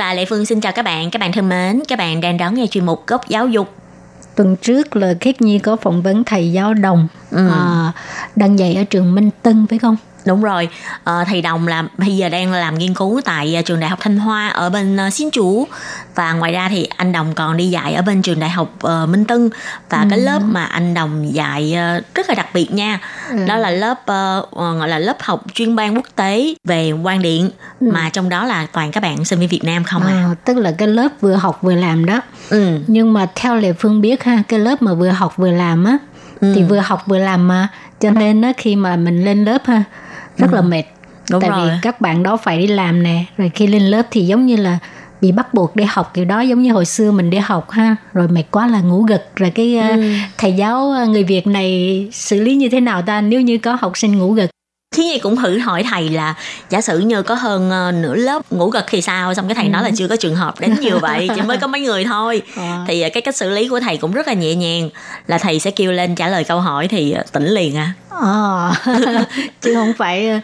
Và Lệ Phương xin chào các bạn. Các bạn thân mến, các bạn đang đón nghe chuyên mục Góc Giáo dục. Tuần trước là Khiết Nhi có phỏng vấn thầy giáo đồng Ừ. à, đang dạy ở trường Minh Tân phải không? Đúng rồi, ờ, thầy Đồng là bây giờ đang làm nghiên cứu tại ờ, trường Đại học Thanh Hoa ở bên uh, Xin Chủ và ngoài ra thì anh Đồng còn đi dạy ở bên trường Đại học ờ, Minh Tân và cái lớp mà anh Đồng dạy ờ, rất là đặc biệt nha. Đó là lớp ờ, ờ, gọi là lớp học chuyên ban quốc tế về quan điện mà trong đó là toàn các bạn sinh viên Việt Nam không à. À, tức là cái lớp vừa học vừa làm đó. Ừ. Nhưng mà theo Lệ Phương biết ha, cái lớp mà vừa học vừa làm á, Ừ. thì vừa học vừa làm mà. Cho nên á, khi mà mình lên lớp ha, rất là mệt. Ừ. Đúng Tại rồi. vì các bạn đó phải đi làm nè, rồi khi lên lớp thì giống như là bị bắt buộc đi học kiểu đó giống như hồi xưa mình đi học ha rồi mệt quá là ngủ gật rồi cái ờ, Ừ. thầy giáo ờ, người Việt này xử lý như thế nào ta nếu như có học sinh ngủ gật Khi Nhi cũng thử hỏi thầy là giả sử như có hơn ờ, nửa lớp ngủ gật thì sao? Xong cái thầy nói là chưa có trường hợp đến nhiều vậy chỉ mới có mấy người thôi. <laughs> Ờ. thì ờ, cái cách xử lý của thầy cũng rất là nhẹ nhàng. Là thầy sẽ kêu lên trả lời câu hỏi thì ờ, tỉnh liền à. Ờ, <laughs> chứ không phải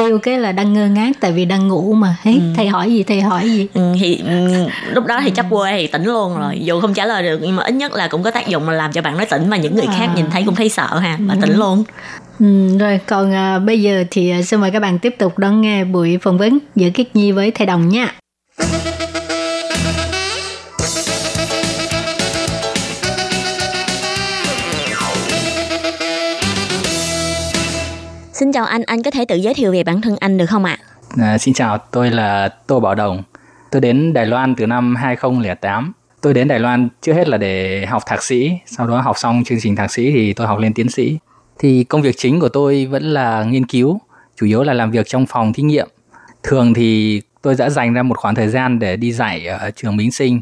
kêu cái là đang ngơ ngác tại vì đang ngủ mà. Hế, thầy hỏi gì thầy hỏi gì? Ừ, thì ừ, lúc đó thì chắc quê thì tỉnh luôn rồi dù không trả lời được nhưng mà ít nhất là cũng có tác dụng là làm cho bạn nói tỉnh mà những người khác À. nhìn thấy cũng thấy sợ ha và tỉnh luôn. Ừ, rồi còn à, bây giờ thì à, xin mời các bạn tiếp tục đón nghe buổi phỏng vấn giữa Kiết Nhi với thầy Đồng nha xin chào anh anh có thể tự giới thiệu về bản thân anh được không ạ À, xin chào, tôi là Tô Bảo Đồng. Tôi đến Đài Loan từ năm 2008. Tôi đến Đài Loan trước hết là để học thạc sĩ, sau đó học xong chương trình thạc sĩ thì tôi học lên tiến sĩ. Thì công việc chính của tôi vẫn là nghiên cứu, chủ yếu là làm việc trong phòng thí nghiệm. Thường thì tôi đã dành ra một khoảng thời gian để đi dạy ở trường Minh Sinh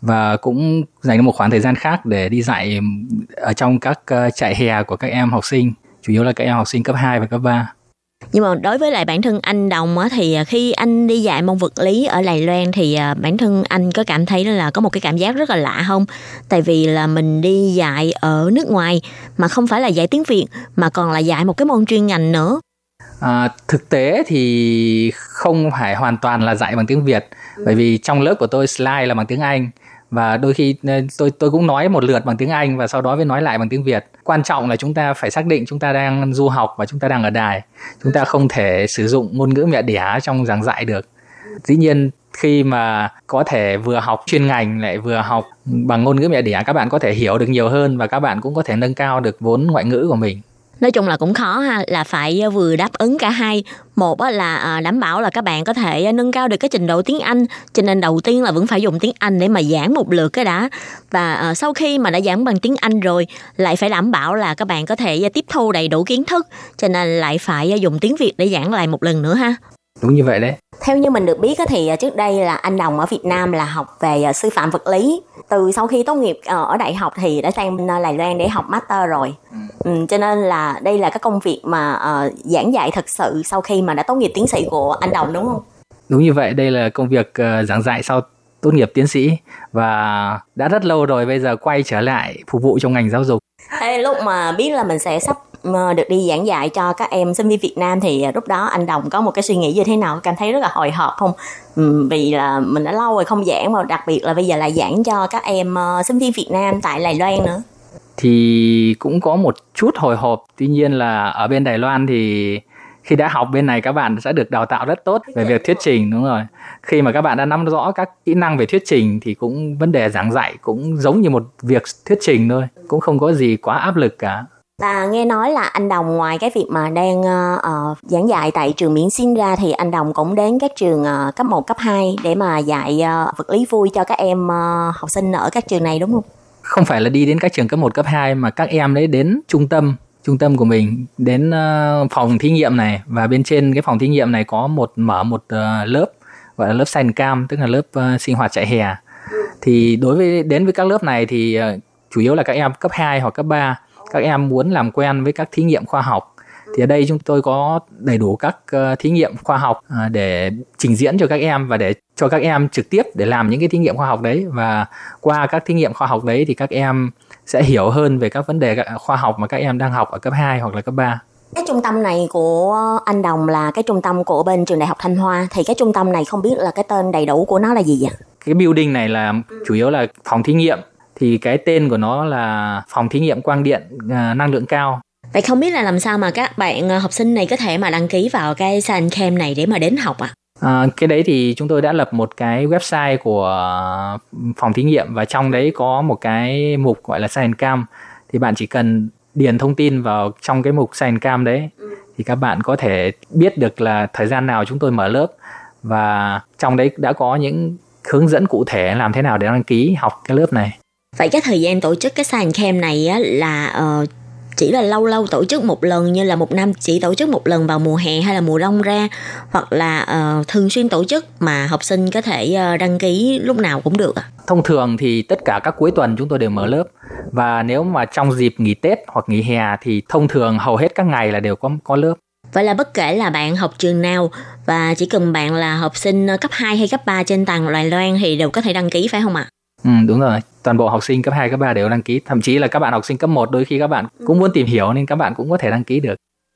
và cũng dành một khoảng thời gian khác để đi dạy ở trong các ờ, trại hè của các em học sinh, chủ yếu là các em học sinh cấp 2 và cấp 3. nhưng mà đối với lại bản thân anh đồng á thì à, khi anh đi dạy môn vật lý ở Đài Loan thì à, bản thân anh có cảm thấy là có một cái cảm giác rất là lạ không? Tại vì là mình đi dạy ở nước ngoài mà không phải là dạy tiếng Việt mà còn là dạy một cái môn chuyên ngành nữa. À, thực tế thì không phải hoàn toàn là dạy bằng tiếng Việt. Bởi vì trong lớp của tôi slide là bằng tiếng Anh và đôi khi ờ, tôi tôi cũng nói một lượt bằng tiếng Anh và sau đó mới nói lại bằng tiếng Việt. Quan trọng là chúng ta phải xác định chúng ta đang du học và chúng ta đang ở đài. Chúng ta không thể sử dụng ngôn ngữ mẹ đẻ trong giảng dạy được. Dĩ nhiên, khi mà có thể vừa học chuyên ngành lại vừa học bằng ngôn ngữ mẹ đẻ, các bạn có thể hiểu được nhiều hơn và các bạn cũng có thể nâng cao được vốn ngoại ngữ của mình nói chung là cũng khó ha, là phải ờ, vừa đáp ứng cả hai. Một là ờ, đảm bảo là các bạn có thể ờ, nâng cao được cái trình độ tiếng Anh, cho nên đầu tiên là vẫn phải dùng tiếng Anh để mà giảng một lượt cái đã. Và sau khi mà đã giảng bằng tiếng Anh rồi, lại phải đảm bảo là các bạn có thể tiếp thu đầy đủ kiến thức, cho nên lại phải dùng tiếng Việt để giảng lại một lần nữa ha. Đúng như vậy đấy theo như mình được biết thì à, trước đây là anh Đồng ở Việt Nam là học về à, sư phạm vật lý. Từ sau khi tốt nghiệp ờ, ở đại học thì đã sang bên à, Đài Loan để học master rồi. Ừ, cho nên là đây là cái công việc mà ờ, giảng dạy thật sự sau khi mà đã tốt nghiệp tiến sĩ của anh Đồng đúng không? Đúng như vậy, đây là công việc ờ, giảng dạy sau tốt nghiệp tiến sĩ và đã rất lâu rồi bây giờ quay trở lại phục vụ trong ngành giáo dục. Thế lúc mà biết là mình sẽ sắp được đi giảng dạy cho các em sinh viên Việt Nam thì à, lúc đó anh Đồng có một cái suy nghĩ như thế nào? Cảm thấy rất là hồi hộp không? Ừ, vì là mình đã lâu rồi không giảng mà đặc biệt là bây giờ lại giảng cho các em ờ, sinh viên Việt Nam tại Đài Loan nữa. Thì cũng có một chút hồi hộp, tuy nhiên là ở bên Đài Loan thì khi đã học bên này các bạn sẽ được đào tạo rất tốt về việc thuyết trình đúng rồi. Khi mà các bạn đã nắm rõ các kỹ năng về thuyết trình thì cũng vấn đề giảng dạy cũng giống như một việc thuyết trình thôi, cũng không có gì quá áp lực cả. Và nghe nói là anh Đồng ngoài cái việc mà đang uh, giảng dạy tại trường Miễn sinh ra thì anh Đồng cũng đến các trường uh, cấp 1, cấp 2 để mà dạy uh, vật lý vui cho các em uh, học sinh ở các trường này đúng không? không phải là đi đến các trường cấp 1, cấp 2 mà các em đấy đến trung tâm trung tâm của mình đến uh, phòng thí nghiệm này và bên trên cái phòng thí nghiệm này có một mở một uh, lớp gọi là lớp science cam tức là lớp uh, sinh hoạt chạy hè thì đối với đến với các lớp này thì uh, chủ yếu là các em cấp 2 hoặc cấp 3 các em muốn làm quen với các thí nghiệm khoa học. Thì ở đây chúng tôi có đầy đủ các uh, thí nghiệm khoa học uh, để trình diễn cho các em và để cho các em trực tiếp để làm những cái thí nghiệm khoa học đấy. Và qua các thí nghiệm khoa học đấy thì các em sẽ hiểu hơn về các vấn đề khoa học mà các em đang học ở cấp 2 hoặc là cấp 3. Cái trung tâm này của anh Đồng là cái trung tâm của bên trường Đại học Thanh Hoa. Thì cái trung tâm này không biết là cái tên đầy đủ của nó là gì vậy? Cái building này là chủ yếu là phòng thí nghiệm thì cái tên của nó là phòng thí nghiệm quang điện à, năng lượng cao Vậy không biết là làm sao mà các bạn à, học sinh này có thể mà đăng ký vào cái Science Camp này để mà đến học ạ? À? À, cái đấy thì chúng tôi đã lập một cái website của phòng thí nghiệm và trong đấy có một cái mục gọi là Science Camp thì bạn chỉ cần điền thông tin vào trong cái mục Science Camp đấy thì các bạn có thể biết được là thời gian nào chúng tôi mở lớp và trong đấy đã có những hướng dẫn cụ thể làm thế nào để đăng ký học cái lớp này. Vậy cái thời gian tổ chức cái Science Camp này á, là uh, chỉ là lâu lâu tổ chức một lần như là một năm chỉ tổ chức một lần vào mùa hè hay là mùa đông ra hoặc là uh, thường xuyên tổ chức mà học sinh có thể uh, đăng ký lúc nào cũng được à? Thông thường thì tất cả các cuối tuần chúng tôi đều mở lớp và nếu mà trong dịp nghỉ Tết hoặc nghỉ hè thì thông thường hầu hết các ngày là đều có có lớp. Vậy là bất kể là bạn học trường nào và chỉ cần bạn là học sinh cấp 2 hay cấp 3 trên toàn Đài Loan thì đều có thể đăng ký phải không ạ? Ừ, đúng rồi. Toàn bộ học sinh cấp 2, cấp 3 đều đăng ký. Thậm chí là các bạn học sinh cấp 1 đôi khi các bạn cũng muốn tìm hiểu nên các bạn cũng có thể đăng ký được.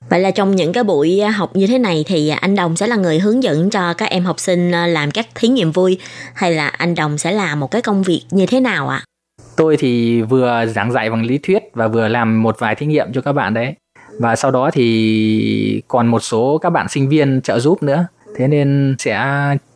Vậy là trong những cái buổi học như thế này thì anh Đồng sẽ là người hướng dẫn cho các em học sinh làm các thí nghiệm vui hay là anh Đồng sẽ làm một cái công việc như thế nào ạ? À? Tôi thì vừa giảng dạy bằng lý thuyết và vừa làm một vài thí nghiệm cho các bạn đấy. Và sau đó thì còn một số các bạn sinh viên trợ giúp nữa. Thế nên sẽ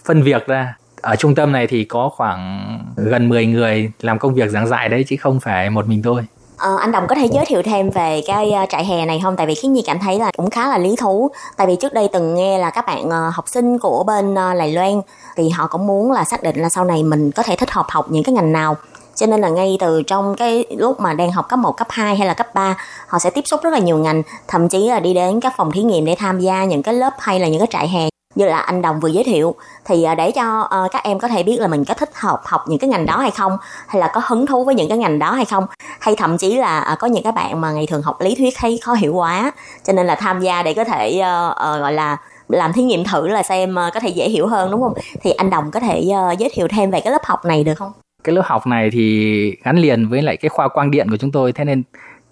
phân việc ra ở trung tâm này thì có khoảng gần 10 người làm công việc giảng dạy đấy chứ không phải một mình tôi. À, anh Đồng có thể giới thiệu thêm về cái ờ, trại hè này không? Tại vì khiến Nhi cảm thấy là cũng khá là lý thú. Tại vì trước đây từng nghe là các bạn ờ, học sinh của bên Lài Loan thì họ cũng muốn là xác định là sau này mình có thể thích hợp học những cái ngành nào cho nên là ngay từ trong cái lúc mà đang học cấp 1, cấp 2 hay là cấp 3 họ sẽ tiếp xúc rất là nhiều ngành thậm chí là đi đến các phòng thí nghiệm để tham gia những cái lớp hay là những cái trại hè như là anh Đồng vừa giới thiệu thì à, để cho uh, các em có thể biết là mình có thích hợp học những cái ngành đó hay không hay là có hứng thú với những cái ngành đó hay không hay thậm chí là uh, có những các bạn mà ngày thường học lý thuyết thấy khó hiểu quá. Cho nên là tham gia để có thể uh, uh, gọi là làm thí nghiệm thử là xem uh, có thể dễ hiểu hơn đúng không? Thì anh Đồng có thể uh, giới thiệu thêm về cái lớp học này được không? Cái lớp học này thì gắn liền với lại cái khoa quang điện của chúng tôi thế nên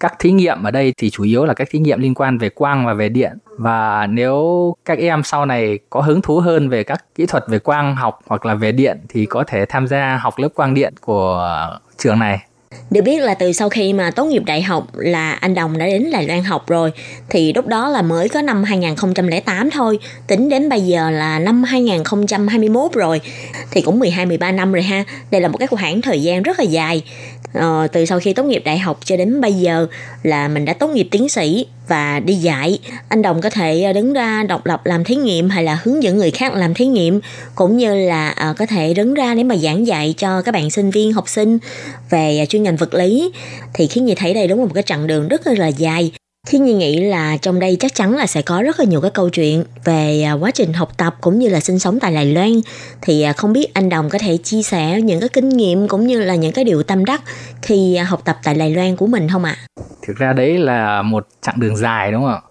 các thí nghiệm ở đây thì chủ yếu là các thí nghiệm liên quan về quang và về điện. Và nếu các em sau này có hứng thú hơn về các kỹ thuật về quang học hoặc là về điện thì có thể tham gia học lớp quang điện của trường này được biết là từ sau khi mà tốt nghiệp đại học là anh Đồng đã đến Đài Loan học rồi thì lúc đó là mới có năm 2008 thôi, tính đến bây giờ là năm 2021 rồi thì cũng 12 13 năm rồi ha. Đây là một cái khoảng thời gian rất là dài. Ờ, từ sau khi tốt nghiệp đại học cho đến bây giờ là mình đã tốt nghiệp tiến sĩ và đi dạy anh đồng có thể ờ, đứng ra độc lập làm thí nghiệm hay là hướng dẫn người khác làm thí nghiệm, cũng như là ờ, có thể đứng ra để mà giảng dạy cho các bạn sinh viên, học sinh về ờ, chuyên ngành vật lý thì khiến như thấy đây đúng là một cái chặng đường rất là dài khi Nhi nghĩ là trong đây chắc chắn là sẽ có rất là nhiều cái câu chuyện về quá trình học tập cũng như là sinh sống tại Đài Loan thì không biết anh Đồng có thể chia sẻ những cái kinh nghiệm cũng như là những cái điều tâm đắc khi học tập tại Đài Loan của mình không ạ? À? Thực ra đấy là một chặng đường dài, đúng không ạ?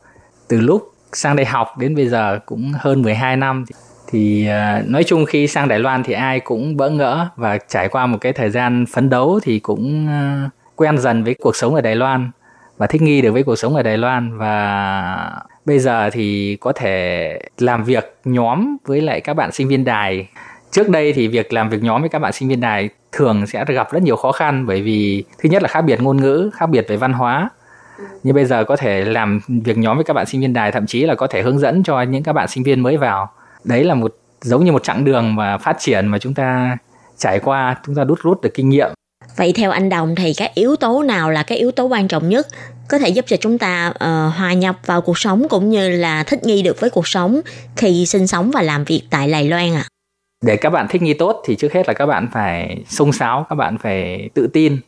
Từ lúc sang đây học đến bây giờ cũng hơn 12 năm. Thì à, nói chung khi sang Đài Loan thì ai cũng bỡ ngỡ và trải qua một cái thời gian phấn đấu thì cũng à, quen dần với cuộc sống ở Đài Loan và thích nghi được với cuộc sống ở Đài Loan. Và bây giờ thì có thể làm việc nhóm với lại các bạn sinh viên đài. Trước đây thì việc làm việc nhóm với các bạn sinh viên đài thường sẽ gặp rất nhiều khó khăn bởi vì thứ nhất là khác biệt ngôn ngữ khác biệt về văn hóa nhưng bây giờ có thể làm việc nhóm với các bạn sinh viên đài thậm chí là có thể hướng dẫn cho những các bạn sinh viên mới vào đấy là một giống như một chặng đường mà phát triển mà chúng ta trải qua chúng ta đút rút được kinh nghiệm Vậy theo anh Đồng thì cái yếu tố nào là cái yếu tố quan trọng nhất có thể giúp cho chúng ta uh, hòa nhập vào cuộc sống cũng như là thích nghi được với cuộc sống khi sinh sống và làm việc tại Đài Loan ạ? À? Để các bạn thích nghi tốt thì trước hết là các bạn phải sung sáo, các bạn phải tự tin.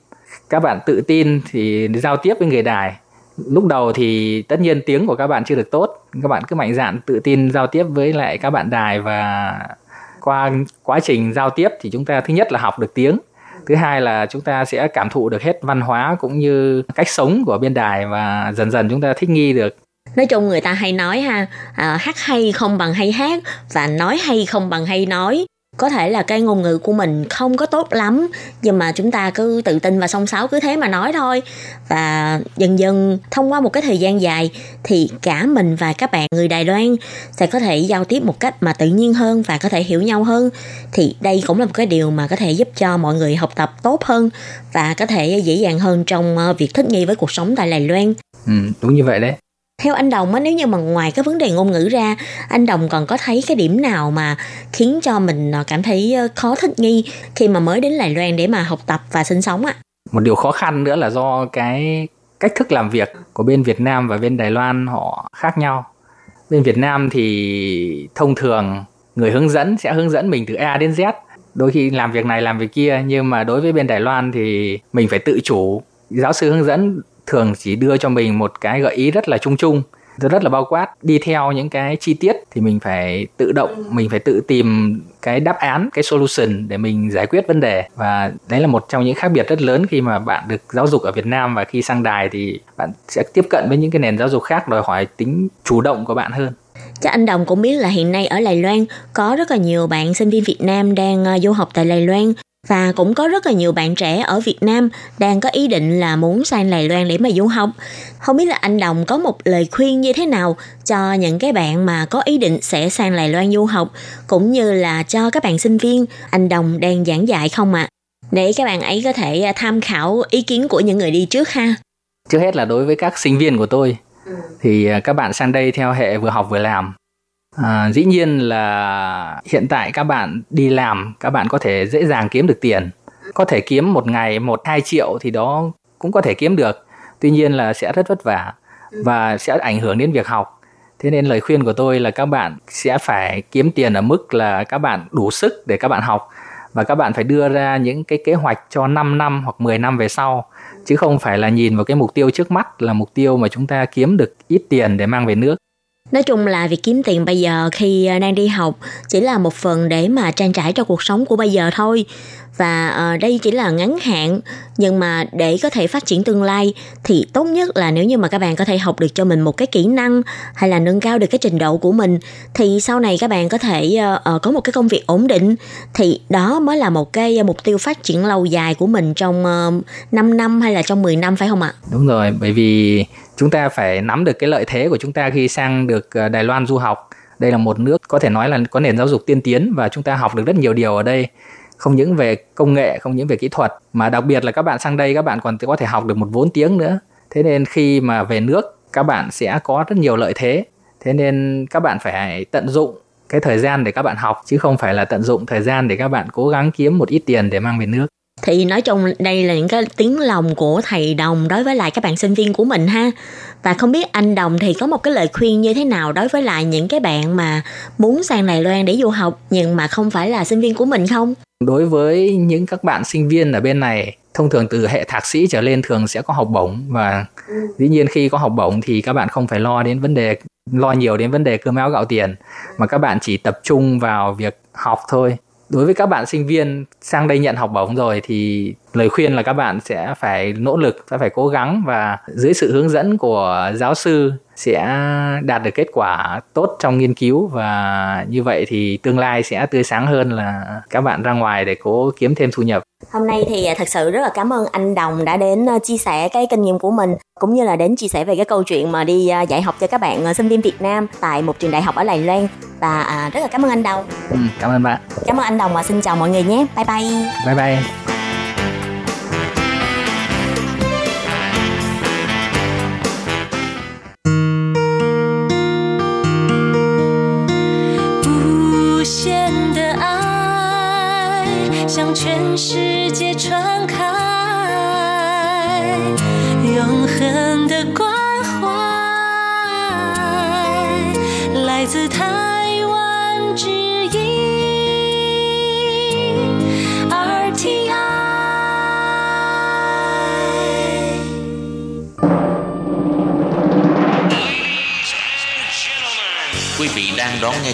Các bạn tự tin thì giao tiếp với người đài. Lúc đầu thì tất nhiên tiếng của các bạn chưa được tốt, các bạn cứ mạnh dạn tự tin giao tiếp với lại các bạn đài và qua quá trình giao tiếp thì chúng ta thứ nhất là học được tiếng thứ hai là chúng ta sẽ cảm thụ được hết văn hóa cũng như cách sống của biên đài và dần dần chúng ta thích nghi được nói chung người ta hay nói ha à, hát hay không bằng hay hát và nói hay không bằng hay nói. Có thể là cái ngôn ngữ của mình không có tốt lắm nhưng mà chúng ta cứ tự tin và song sáo cứ thế mà nói thôi. Và dần dần thông qua một cái thời gian dài thì cả mình và các bạn người Đài Loan sẽ có thể giao tiếp một cách mà tự nhiên hơn và có thể hiểu nhau hơn. Thì đây cũng là một cái điều mà có thể giúp cho mọi người học tập tốt hơn và có thể dễ dàng hơn trong ờ, việc thích nghi với cuộc sống tại Đài Loan. Ừ, đúng như vậy đấy theo anh đồng á, nếu như mà ngoài cái vấn đề ngôn ngữ ra, anh đồng còn có thấy cái điểm nào mà khiến cho mình à, cảm thấy ờ, khó thích nghi khi mà mới đến Đài Loan để mà học tập và sinh sống ạ một điều khó khăn nữa là do cái cách thức làm việc của bên Việt Nam và bên Đài Loan họ khác nhau. Bên Việt Nam thì thông thường người hướng dẫn sẽ hướng dẫn mình từ A đến Z. Đôi khi làm việc này, làm việc kia, nhưng mà đối với bên Đài Loan thì mình phải tự chủ. Giáo sư hướng dẫn thường chỉ đưa cho mình một cái gợi ý rất là chung chung, rất là bao quát. Đi theo những cái chi tiết thì mình phải tự động, mình phải tự tìm cái đáp án, cái solution để mình giải quyết vấn đề. Và đấy là một trong những khác biệt rất lớn khi mà bạn được giáo dục ở Việt Nam. Và khi sang đài thì bạn sẽ tiếp cận với những cái nền giáo dục khác đòi hỏi tính chủ động của bạn hơn. Chắc anh Đồng cũng biết là hiện nay ở Đài Loan có rất là nhiều bạn sinh viên Việt Nam đang ờ, du học tại Đài Loan và cũng có rất là nhiều bạn trẻ ở Việt Nam đang có ý định là muốn sang Đài Loan để mà du học. Không biết là anh Đồng có một lời khuyên như thế nào cho những cái bạn mà có ý định sẽ sang Đài Loan du học cũng như là cho các bạn sinh viên anh Đồng đang giảng dạy không ạ? À? Để các bạn ấy có thể à, tham khảo ý kiến của những người đi trước ha. Trước hết là đối với các sinh viên của tôi thì à, các bạn sang đây theo hệ vừa học vừa làm À, dĩ nhiên là hiện tại các bạn đi làm các bạn có thể dễ dàng kiếm được tiền. Có thể kiếm một ngày một hai triệu thì đó cũng có thể kiếm được. Tuy nhiên là sẽ rất vất vả và sẽ ảnh hưởng đến việc học. Thế nên lời khuyên của tôi là các bạn sẽ phải kiếm tiền ở mức là các bạn đủ sức để các bạn học và các bạn phải đưa ra những cái kế hoạch cho 5 năm hoặc 10 năm về sau chứ không phải là nhìn vào cái mục tiêu trước mắt là mục tiêu mà chúng ta kiếm được ít tiền để mang về nước. Nói chung là việc kiếm tiền bây giờ khi ờ, đang đi học chỉ là một phần để mà trang trải cho cuộc sống của bây giờ thôi và ờ, đây chỉ là ngắn hạn nhưng mà để có thể phát triển tương lai thì tốt nhất là nếu như mà các bạn có thể học được cho mình một cái kỹ năng hay là nâng cao được cái trình độ của mình thì sau này các bạn có thể ờ, có một cái công việc ổn định thì đó mới là một cái mục tiêu phát triển lâu dài của mình trong 5 năm hay là trong 10 năm phải không ạ? Đúng rồi, bởi vì chúng ta phải nắm được cái lợi thế của chúng ta khi sang được ờ, Đài Loan du học. Đây là một nước có thể nói là có nền giáo dục tiên tiến và chúng ta học được rất nhiều điều ở đây. Không những về công nghệ, không những về kỹ thuật, mà đặc biệt là các bạn sang đây, các bạn còn có thể học được một vốn tiếng nữa. Thế nên khi mà về nước, các bạn sẽ có rất nhiều lợi thế. Thế nên các bạn phải tận dụng cái thời gian để các bạn học, chứ không phải là tận dụng thời gian để các bạn cố gắng kiếm một ít tiền để mang về nước thì nói chung đây là những cái tiếng lòng của thầy đồng đối với lại các bạn sinh viên của mình ha. Và không biết anh đồng thì có một cái lời khuyên như thế nào đối với lại những cái bạn mà muốn sang Đài Loan để du học nhưng mà không phải là sinh viên của mình không? Đối với những các bạn sinh viên ở bên này thông thường từ hệ thạc sĩ trở lên thường sẽ có học bổng và dĩ nhiên khi có học bổng thì các bạn không phải lo đến vấn đề lo nhiều đến vấn đề cơm áo gạo tiền mà các bạn chỉ tập trung vào việc học thôi đối với các bạn sinh viên sang đây nhận học bổng rồi thì lời khuyên là các bạn sẽ phải nỗ lực, sẽ phải cố gắng và dưới sự hướng dẫn của giáo sư sẽ đạt được kết quả tốt trong nghiên cứu và như vậy thì tương lai sẽ tươi sáng hơn là các bạn ra ngoài để cố kiếm thêm thu nhập. Hôm nay thì thật sự rất là cảm ơn anh Đồng đã đến ờ, chia sẻ cái kinh nghiệm của mình cũng như là đến chia sẻ về cái câu chuyện mà đi ờ, dạy học cho các bạn ờ, sinh viên Việt Nam tại một trường đại học ở Đài Loan và à, rất là cảm ơn anh Đồng. Ừ, cảm ơn bạn. Cảm ơn anh Đồng và xin chào mọi người nhé. Bye bye. Bye bye.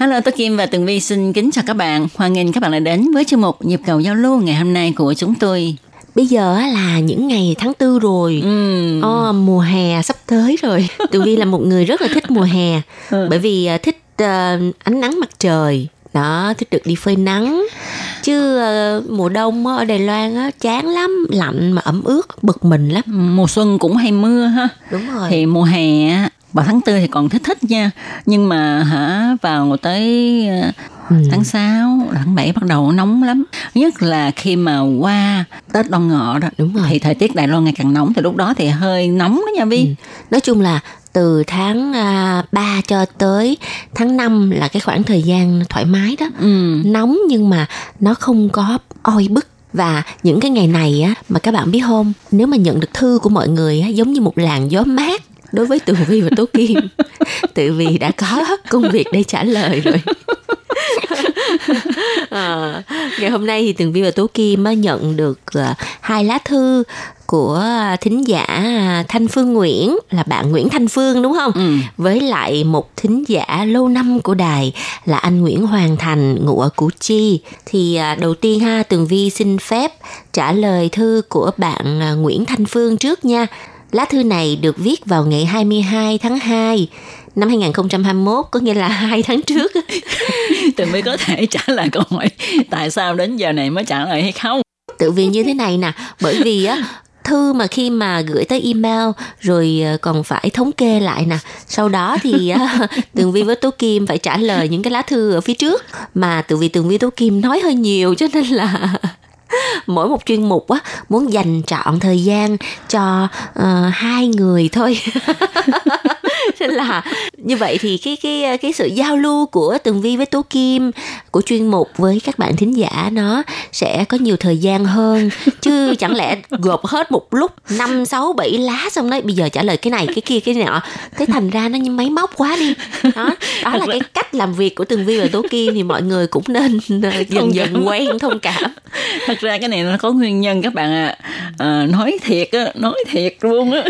Hello, tôi Kim và Tường Vi xin kính chào các bạn. Hoan nghênh các bạn đã đến với chương mục Nhịp cầu giao lưu ngày hôm nay của chúng tôi. Bây giờ là những ngày tháng tư rồi Ừ. Ồ, mùa hè sắp tới rồi <laughs> Tường Vi là một người rất là thích mùa hè Ừ. Bởi vì à, thích à, ánh nắng mặt trời đó thích được đi phơi nắng chứ à, mùa đông ở Đài Loan á, chán lắm lạnh mà ẩm ướt bực mình lắm Mùa xuân cũng hay mưa ha. đúng rồi Thì mùa hè á, vào tháng tư thì còn thích thích nha. Nhưng mà hả vào tới ờ, Ừ. tháng 6, tháng 7 bắt đầu nóng lắm. Nhất là khi mà qua Tết Đoan Ngọ đó. Đúng rồi. Thì thời tiết Đài Loan ngày càng nóng thì lúc đó thì hơi nóng đó nha Vi. Ừ. nói chung là từ tháng à, 3 cho tới tháng 5 là cái khoảng thời gian thoải mái đó Ừ. nóng nhưng mà nó không có oi bức và những cái ngày này á mà các bạn biết không nếu mà nhận được thư của mọi người á giống như một làn gió mát đối với Tường Vi và Tố Kim <laughs> tự vì đã có công việc để trả lời rồi à, <laughs> ngày hôm nay thì Tường Vi và Tố Kim á, nhận được à, hai lá thư của thính giả Thanh Phương Nguyễn là bạn Nguyễn Thanh Phương đúng không? Ừ. Với lại một thính giả lâu năm của đài là anh Nguyễn Hoàng Thành ngụ ở Củ Chi. Thì à, đầu tiên ha Tường Vi xin phép trả lời thư của bạn à, Nguyễn Thanh Phương trước nha. Lá thư này được viết vào ngày 22 tháng 2 năm 2021 có nghĩa là <laughs> hai tháng trước. <laughs> Thì mới có thể trả lời câu hỏi tại sao đến giờ này mới trả lời hay không. tự vì như thế này nè bởi vì á thư mà khi mà gửi tới email rồi ờ, còn phải thống kê lại nè sau đó thì <laughs> tường vi với tố kim phải trả lời những cái lá thư ở phía trước mà tự vì tường vi tố kim nói hơi nhiều cho nên là <laughs> mỗi một chuyên mục á muốn dành trọn thời gian cho uh, hai người thôi. <laughs> nên là như vậy thì cái cái cái sự giao lưu của tường vi với tố kim của chuyên mục với các bạn thính giả nó sẽ có nhiều thời gian hơn chứ chẳng lẽ gộp hết một lúc năm sáu bảy lá xong nói bây giờ trả lời cái này cái kia cái nọ cái thành ra nó như máy móc quá đi đó đó là cái cách làm việc của tường vi và tố kim thì mọi người cũng nên ờ, dần dần quen thông cảm Thật ra cái này nó có nguyên nhân các bạn ạ. À, nói thiệt á, nói thiệt luôn á.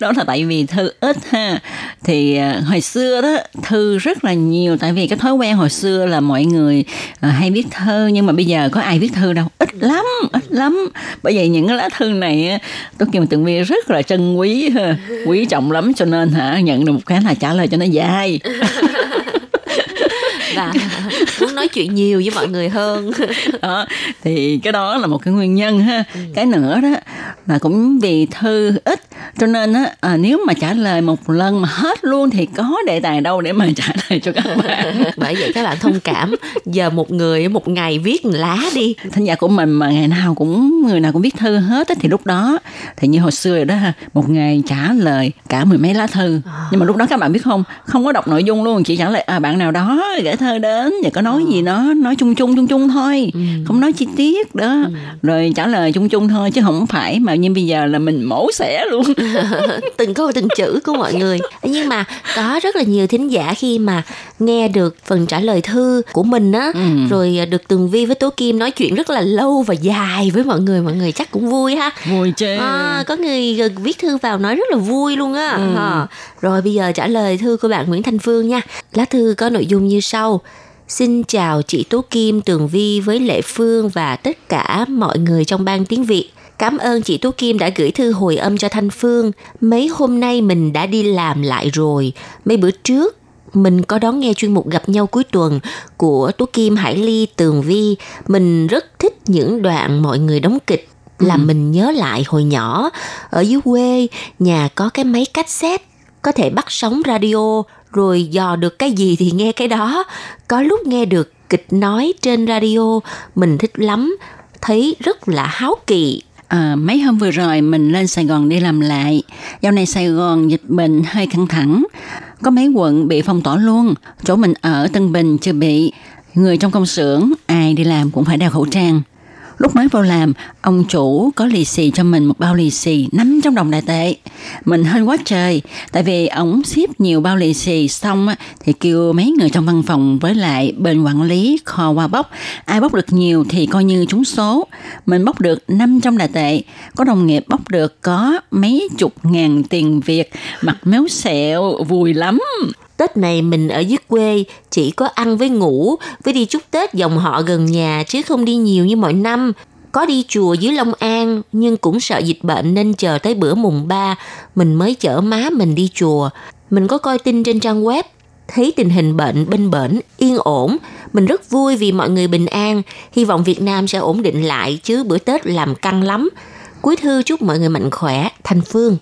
đó là tại vì thư ít ha. Thì à, hồi xưa đó thư rất là nhiều tại vì cái thói quen hồi xưa là mọi người à, hay viết thơ nhưng mà bây giờ có ai viết thư đâu, ít lắm, ít lắm. Bởi vậy những cái lá thư này tôi kêu Tường Vi rất là trân quý quý trọng lắm. Cho nên hả nhận được một cái là trả lời cho nó dài. <laughs> và muốn nói chuyện nhiều với mọi người hơn. <laughs> Đó thì cái đó là một cái nguyên nhân ha. Cái nữa đó là cũng vì thư ít cho nên á à, nếu mà trả lời một lần mà hết luôn thì có đề tài đâu để mà trả lời cho các bạn. <laughs> Bởi vậy các bạn thông cảm. Giờ một người một ngày viết lá đi. Thính giả của mình mà ngày nào cũng người nào cũng viết thư hết á, thì lúc đó thì như hồi xưa rồi đó ha một ngày trả lời cả mười mấy lá thư. Nhưng mà lúc đó các bạn biết không không có đọc nội dung luôn chỉ trả lời à bạn nào đó gửi thơ đến và có nói gì đó nói chung chung chung chung thôi không nói chi tiết đó. Rồi trả lời chung chung thôi chứ không phải mà như bây giờ là mình mổ xẻ luôn <laughs> từng câu từng chữ của mọi người. Nhưng mà có rất là nhiều thính giả khi mà nghe được phần trả lời thư của mình á Ừ. rồi được tường vi với tố kim nói chuyện rất là lâu và dài với mọi người mọi người chắc cũng vui ha. Vui chứ À, có người viết thư vào nói rất là vui luôn á. À. rồi bây giờ trả lời thư của bạn Nguyễn Thanh Phương nha. Lá thư có nội dung như sau. Xin chào chị Tố Kim, Tường Vi với Lệ Phương và tất cả mọi người trong ban tiếng Việt. Cảm ơn chị Tố Kim đã gửi thư hồi âm cho Thanh Phương. Mấy hôm nay mình đã đi làm lại rồi. Mấy bữa trước mình có đón nghe chuyên mục gặp nhau cuối tuần của Tú Kim Hải Ly Tường Vi. Mình rất thích những đoạn mọi người đóng kịch làm mình nhớ lại hồi nhỏ ở dưới quê nhà có cái máy cassette có thể bắt sóng radio rồi dò được cái gì thì nghe cái đó có lúc nghe được kịch nói trên radio mình thích lắm thấy rất là háo kỳ À, mấy hôm vừa rồi mình lên Sài Gòn đi làm lại. Dạo này Sài Gòn dịch bệnh hơi căng thẳng. Có mấy quận bị phong tỏa luôn. Chỗ mình ở Tân Bình chưa bị. Người trong công xưởng, ai đi làm cũng phải đeo khẩu trang. Lúc mới vào làm, ông chủ có lì xì cho mình một bao lì xì 500 đồng đại tệ. Mình hên quá trời, tại vì ông ship nhiều bao lì xì xong á, thì kêu mấy người trong văn phòng với lại bên quản lý kho qua bóc Ai bóc được nhiều thì coi như trúng số. Mình bóc được 500 đại tệ, có đồng nghiệp bóc được có mấy chục ngàn tiền Việt, mặt méo xẹo, vui lắm. Tết này mình ở dưới quê chỉ có ăn với ngủ, với đi chúc Tết dòng họ gần nhà chứ không đi nhiều như mọi năm. Có đi chùa dưới Long An nhưng cũng sợ dịch bệnh nên chờ tới bữa mùng 3 mình mới chở má mình đi chùa. Mình có coi tin trên trang web thấy tình hình bệnh bên bển yên ổn. Mình rất vui vì mọi người bình an. Hy vọng Việt Nam sẽ ổn định lại chứ bữa Tết làm căng lắm. Cuối thư chúc mọi người mạnh khỏe. Thành Phương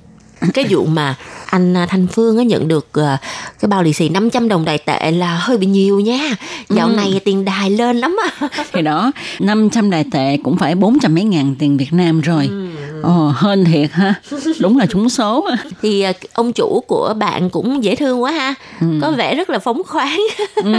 cái vụ mà anh à, Thanh Phương á nhận được uh, cái bao lì xì 500 đồng đài tệ là hơi bị nhiều nha. Dạo ừ. này tiền đài lên lắm á. <laughs> Thì đó, 500 đài tệ cũng phải 400 mấy ngàn tiền Việt Nam rồi. Ừ. Ồ, hên thiệt ha. Đúng là trúng số. Thì uh, ông chủ của bạn cũng dễ thương quá ha. Ừ. Có vẻ rất là phóng khoáng. ừ.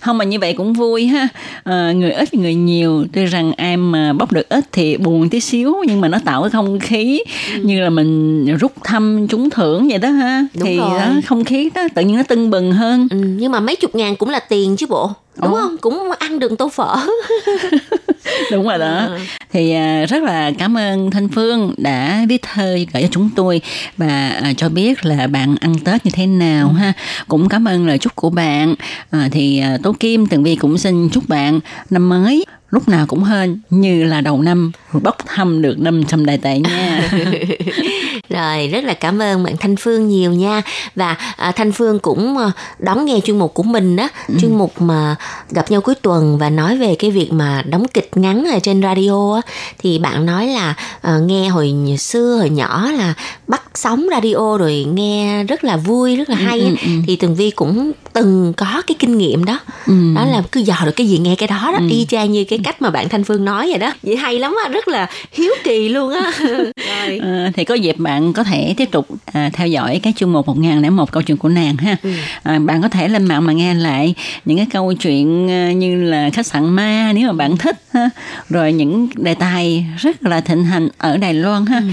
Không mà như vậy cũng vui ha. À, người ít người nhiều. Tuy rằng em mà bóc được ít thì buồn tí xíu nhưng mà nó tạo cái không khí ừ. như là mình rút thăm trúng thưởng vậy đó ha Đúng thì rồi. đó không khí đó tự nhiên nó tưng bừng hơn ừ, nhưng mà mấy chục ngàn cũng là tiền chứ bộ đúng Ồ. không cũng ăn được tô phở <laughs> đúng rồi đó ừ. thì à, rất là cảm ơn thanh phương đã viết thơ gửi cho chúng tôi và à, cho biết là bạn ăn tết như thế nào ừ. ha cũng cảm ơn lời chúc của bạn à, thì tố kim tường vi cũng xin chúc bạn năm mới lúc nào cũng hên như là đầu năm bốc thăm được 500 đại tệ nha <laughs> rồi rất là cảm ơn bạn Thanh Phương nhiều nha và à, Thanh Phương cũng à, đón nghe chuyên mục của mình đó ừ. chuyên mục mà gặp nhau cuối tuần và nói về cái việc mà đóng kịch ngắn ở trên radio á thì bạn nói là à, nghe hồi xưa hồi nhỏ là bắt sóng radio rồi nghe rất là vui rất là ừ, hay ừ, ừ, ừ. thì Tường Vi cũng từng có cái kinh nghiệm đó ừ. đó là cứ dò được cái gì nghe cái đó đó ừ. y chang như cái cách mà bạn Thanh Phương nói vậy đó vậy hay lắm á rất là hiếu kỳ luôn á. <laughs> À, thì có dịp bạn có thể tiếp tục à, theo dõi cái chương mục một ngàn lẻ một câu chuyện của nàng ha ừ. à, bạn có thể lên mạng mà nghe lại những cái câu chuyện à, như là khách sạn ma nếu mà bạn thích ha rồi những đề tài rất là thịnh hành ở Đài Loan ha ừ.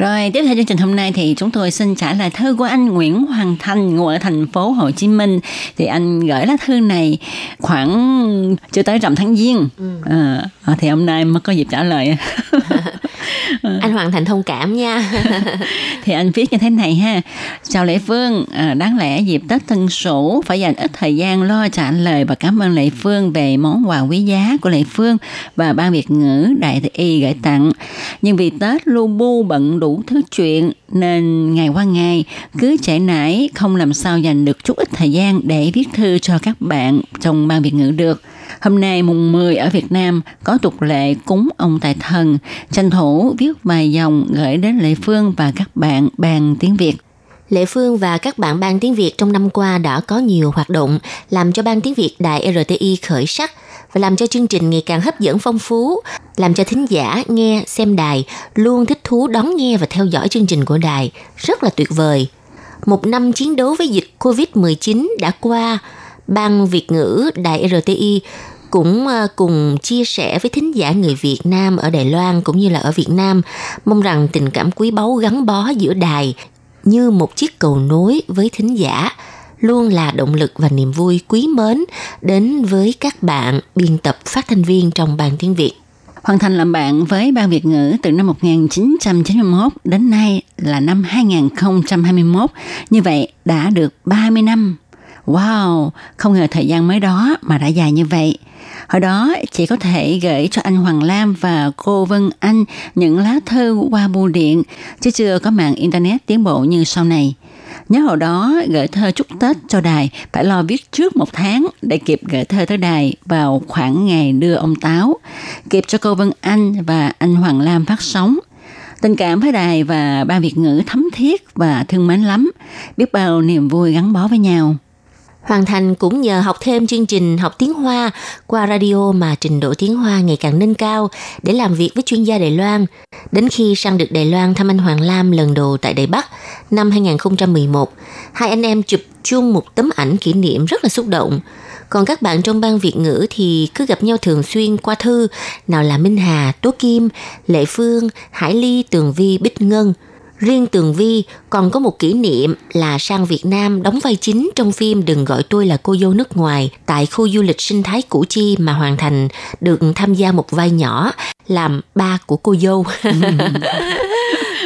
Rồi, tiếp theo chương trình hôm nay thì chúng tôi xin trả lời thư của anh Nguyễn Hoàng Thành ngụ ở thành phố Hồ Chí Minh. Thì anh gửi lá thư này khoảng chưa tới rằm tháng Giêng. Ừ. À, thì hôm nay mới có dịp trả lời. <laughs> anh Hoàng Thành thông cảm nha. <laughs> thì anh viết như thế này ha. Chào Lệ Phương, à, đáng lẽ dịp Tết Tân Sửu phải dành ít thời gian lo trả lời và cảm ơn Lệ Phương về món quà quý giá của Lệ Phương và ban Việt ngữ Đại Thị Y gửi tặng. Nhưng vì Tết lu bu bận đủ thứ chuyện nên ngày qua ngày cứ chạy nải không làm sao dành được chút ít thời gian để viết thư cho các bạn trong ban Việt ngữ được. Hôm nay mùng 10 ở Việt Nam có tục lệ cúng ông tài thần, tranh thủ viết vài dòng gửi đến Lệ Phương và các bạn bàn tiếng Việt. Lệ Phương và các bạn ban tiếng Việt trong năm qua đã có nhiều hoạt động làm cho ban tiếng Việt đài RTI khởi sắc và làm cho chương trình ngày càng hấp dẫn phong phú, làm cho thính giả nghe xem đài luôn thích thú đón nghe và theo dõi chương trình của đài, rất là tuyệt vời. Một năm chiến đấu với dịch Covid-19 đã qua, ban Việt ngữ đài RTI cũng ờ, cùng chia sẻ với thính giả người Việt Nam ở Đài Loan cũng như là ở Việt Nam, mong rằng tình cảm quý báu gắn bó giữa đài như một chiếc cầu nối với thính giả luôn là động lực và niềm vui quý mến đến với các bạn biên tập phát thanh viên trong ban tiếng Việt. Hoàn thành làm bạn với Ban Việt ngữ từ năm 1991 đến nay là năm 2021. Như vậy đã được 30 năm. Wow, không ngờ thời gian mới đó mà đã dài như vậy. Hồi đó chị có thể gửi cho anh Hoàng Lam và cô Vân Anh những lá thư qua bưu điện, chứ chưa có mạng Internet tiến bộ như sau này. Nhớ hồi đó gửi thơ chúc Tết cho đài phải lo viết trước một tháng để kịp gửi thơ tới đài vào khoảng ngày đưa ông Táo, kịp cho cô Vân Anh và anh Hoàng Lam phát sóng. Tình cảm với đài và ban Việt ngữ thấm thiết và thương mến lắm, biết bao niềm vui gắn bó với nhau. Hoàng Thành cũng nhờ học thêm chương trình học tiếng Hoa qua radio mà trình độ tiếng Hoa ngày càng nâng cao để làm việc với chuyên gia Đài Loan. Đến khi sang được Đài Loan thăm anh Hoàng Lam lần đầu tại Đài Bắc năm 2011, hai anh em chụp chung một tấm ảnh kỷ niệm rất là xúc động. Còn các bạn trong ban Việt ngữ thì cứ gặp nhau thường xuyên qua thư, nào là Minh Hà, Tố Kim, Lệ Phương, Hải Ly, Tường Vi, Bích Ngân – Riêng Tường Vi còn có một kỷ niệm là sang Việt Nam đóng vai chính trong phim Đừng gọi tôi là cô dâu nước ngoài tại khu du lịch sinh thái Củ Chi mà Hoàng Thành được tham gia một vai nhỏ làm ba của cô dâu. <laughs>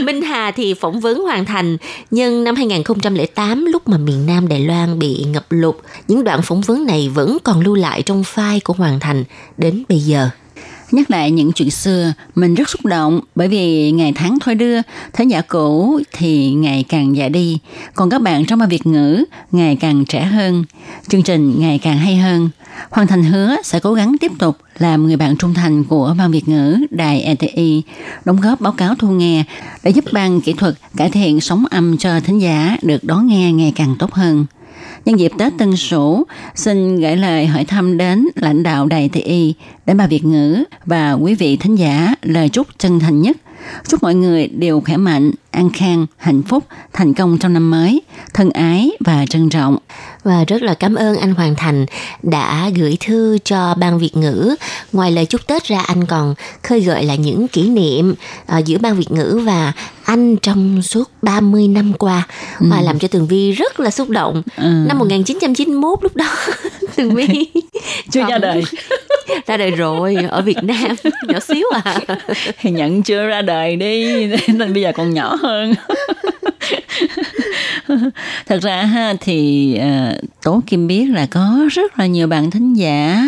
Minh Hà thì phỏng vấn hoàn Thành nhưng năm 2008 lúc mà miền Nam Đài Loan bị ngập lụt, những đoạn phỏng vấn này vẫn còn lưu lại trong file của Hoàng Thành đến bây giờ. Nhắc lại những chuyện xưa, mình rất xúc động bởi vì ngày tháng thôi đưa, thế giả cũ thì ngày càng già đi, còn các bạn trong ban Việt ngữ ngày càng trẻ hơn, chương trình ngày càng hay hơn. Hoàng Thành hứa sẽ cố gắng tiếp tục làm người bạn trung thành của ban Việt ngữ đài ETI, đóng góp báo cáo thu nghe để giúp ban kỹ thuật cải thiện sóng âm cho thính giả được đón nghe ngày càng tốt hơn. Nhân dịp Tết Tân Sửu, xin gửi lời hỏi thăm đến lãnh đạo Đài Y, đến bà Việt ngữ và quý vị thính giả lời chúc chân thành nhất. Chúc mọi người đều khỏe mạnh, an khang, hạnh phúc, thành công trong năm mới, thân ái và trân trọng. Và rất là cảm ơn anh Hoàng Thành đã gửi thư cho ban Việt ngữ. Ngoài lời chúc Tết ra anh còn khơi gợi là những kỷ niệm uh, giữa ban Việt ngữ và anh trong suốt 30 năm qua ừ. và làm cho Tường Vi rất là xúc động. Ừ. Năm 1991 lúc đó <laughs> Tường Vi <laughs> chưa ra đời. <laughs> ra đời rồi ở Việt Nam nhỏ xíu à. Thì nhận chưa ra đời đi nên bây giờ còn nhỏ hơn <laughs> thật ra ha, thì ờ, tố kim biết là có rất là nhiều bạn thính giả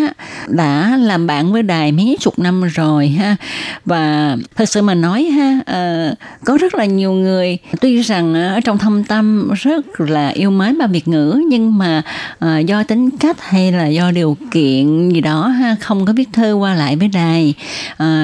đã làm bạn với đài mấy chục năm rồi ha. Và thật sự mà nói ha ờ, có rất là nhiều người, tuy rằng ở trong thâm tâm rất là yêu mến ba biệt ngữ, nhưng mà ờ, do tính cách hay là do điều kiện gì đó ha, không có viết thư qua lại với đài.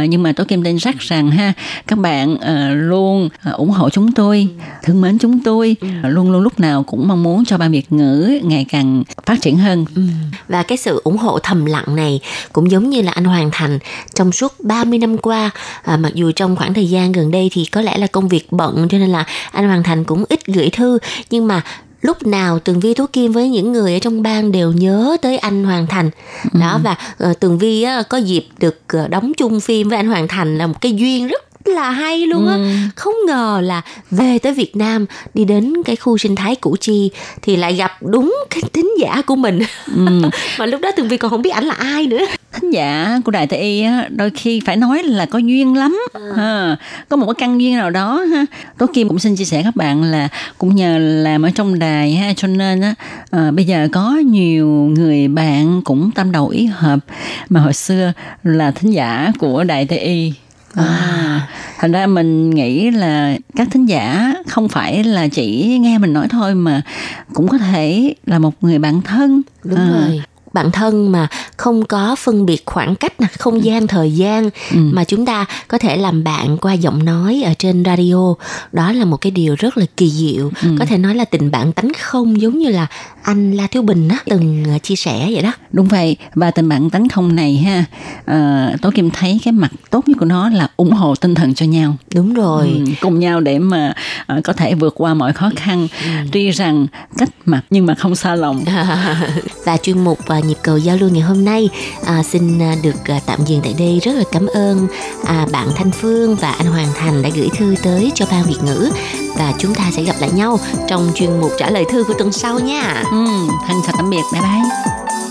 Nhưng mà tố kim tin chắc rằng ha, các bạn luôn ủng hộ chúng tôi. Thương mến chúng tôi ừ. luôn luôn lúc nào cũng mong muốn cho ban Việt ngữ ngày càng phát triển hơn. Ừ. Và cái sự ủng hộ thầm lặng này cũng giống như là anh Hoàng Thành trong suốt 30 năm qua à, mặc dù trong khoảng thời gian gần đây thì có lẽ là công việc bận cho nên là anh Hoàng Thành cũng ít gửi thư nhưng mà lúc nào tường vi thú kim với những người ở trong bang đều nhớ tới anh hoàng thành ừ. đó và uh, tường vi á, có dịp được uh, đóng chung phim với anh hoàng thành là một cái duyên rất là hay luôn á ừ. không ngờ là về tới Việt Nam đi đến cái khu sinh thái Củ Chi thì lại gặp đúng cái tính giả của mình ừ. <laughs> mà lúc đó Tường Vi còn không biết ảnh là ai nữa thính giả của Đại Tây Y á, đôi khi phải nói là có duyên lắm à. ha. có một cái căn duyên nào đó ha Tố Kim cũng xin chia sẻ các bạn là cũng nhờ làm ở trong đài ha cho nên á à, bây giờ có nhiều người bạn cũng tâm đầu ý hợp mà hồi xưa là thính giả của Đại Tây Y À, thành ra mình nghĩ là các thính giả không phải là chỉ nghe mình nói thôi mà cũng có thể là một người bạn thân đúng à. rồi bản thân mà không có phân biệt khoảng cách nè không ừ. gian thời gian ừ. mà chúng ta có thể làm bạn qua giọng nói ở trên radio đó là một cái điều rất là kỳ diệu ừ. có thể nói là tình bạn tánh không giống như là anh La Thiếu Bình á từng ờ, chia sẻ vậy đó đúng vậy và tình bạn tánh không này ha uh, Kim thấy cái mặt tốt nhất của nó là ủng hộ tinh thần cho nhau đúng rồi ừ, cùng nhau để mà uh, có thể vượt qua mọi khó khăn ừ. tuy rằng cách mặt nhưng mà không xa lòng <laughs> và chuyên mục và nhịp cầu giao lưu ngày hôm nay à, xin à, được à, tạm dừng tại đây rất là cảm ơn à, bạn Thanh Phương và anh Hoàng Thành đã gửi thư tới cho ban Việt ngữ và chúng ta sẽ gặp lại nhau trong chuyên mục trả lời thư của tuần sau nha. Ừ, thân chào tạm biệt, bye bye.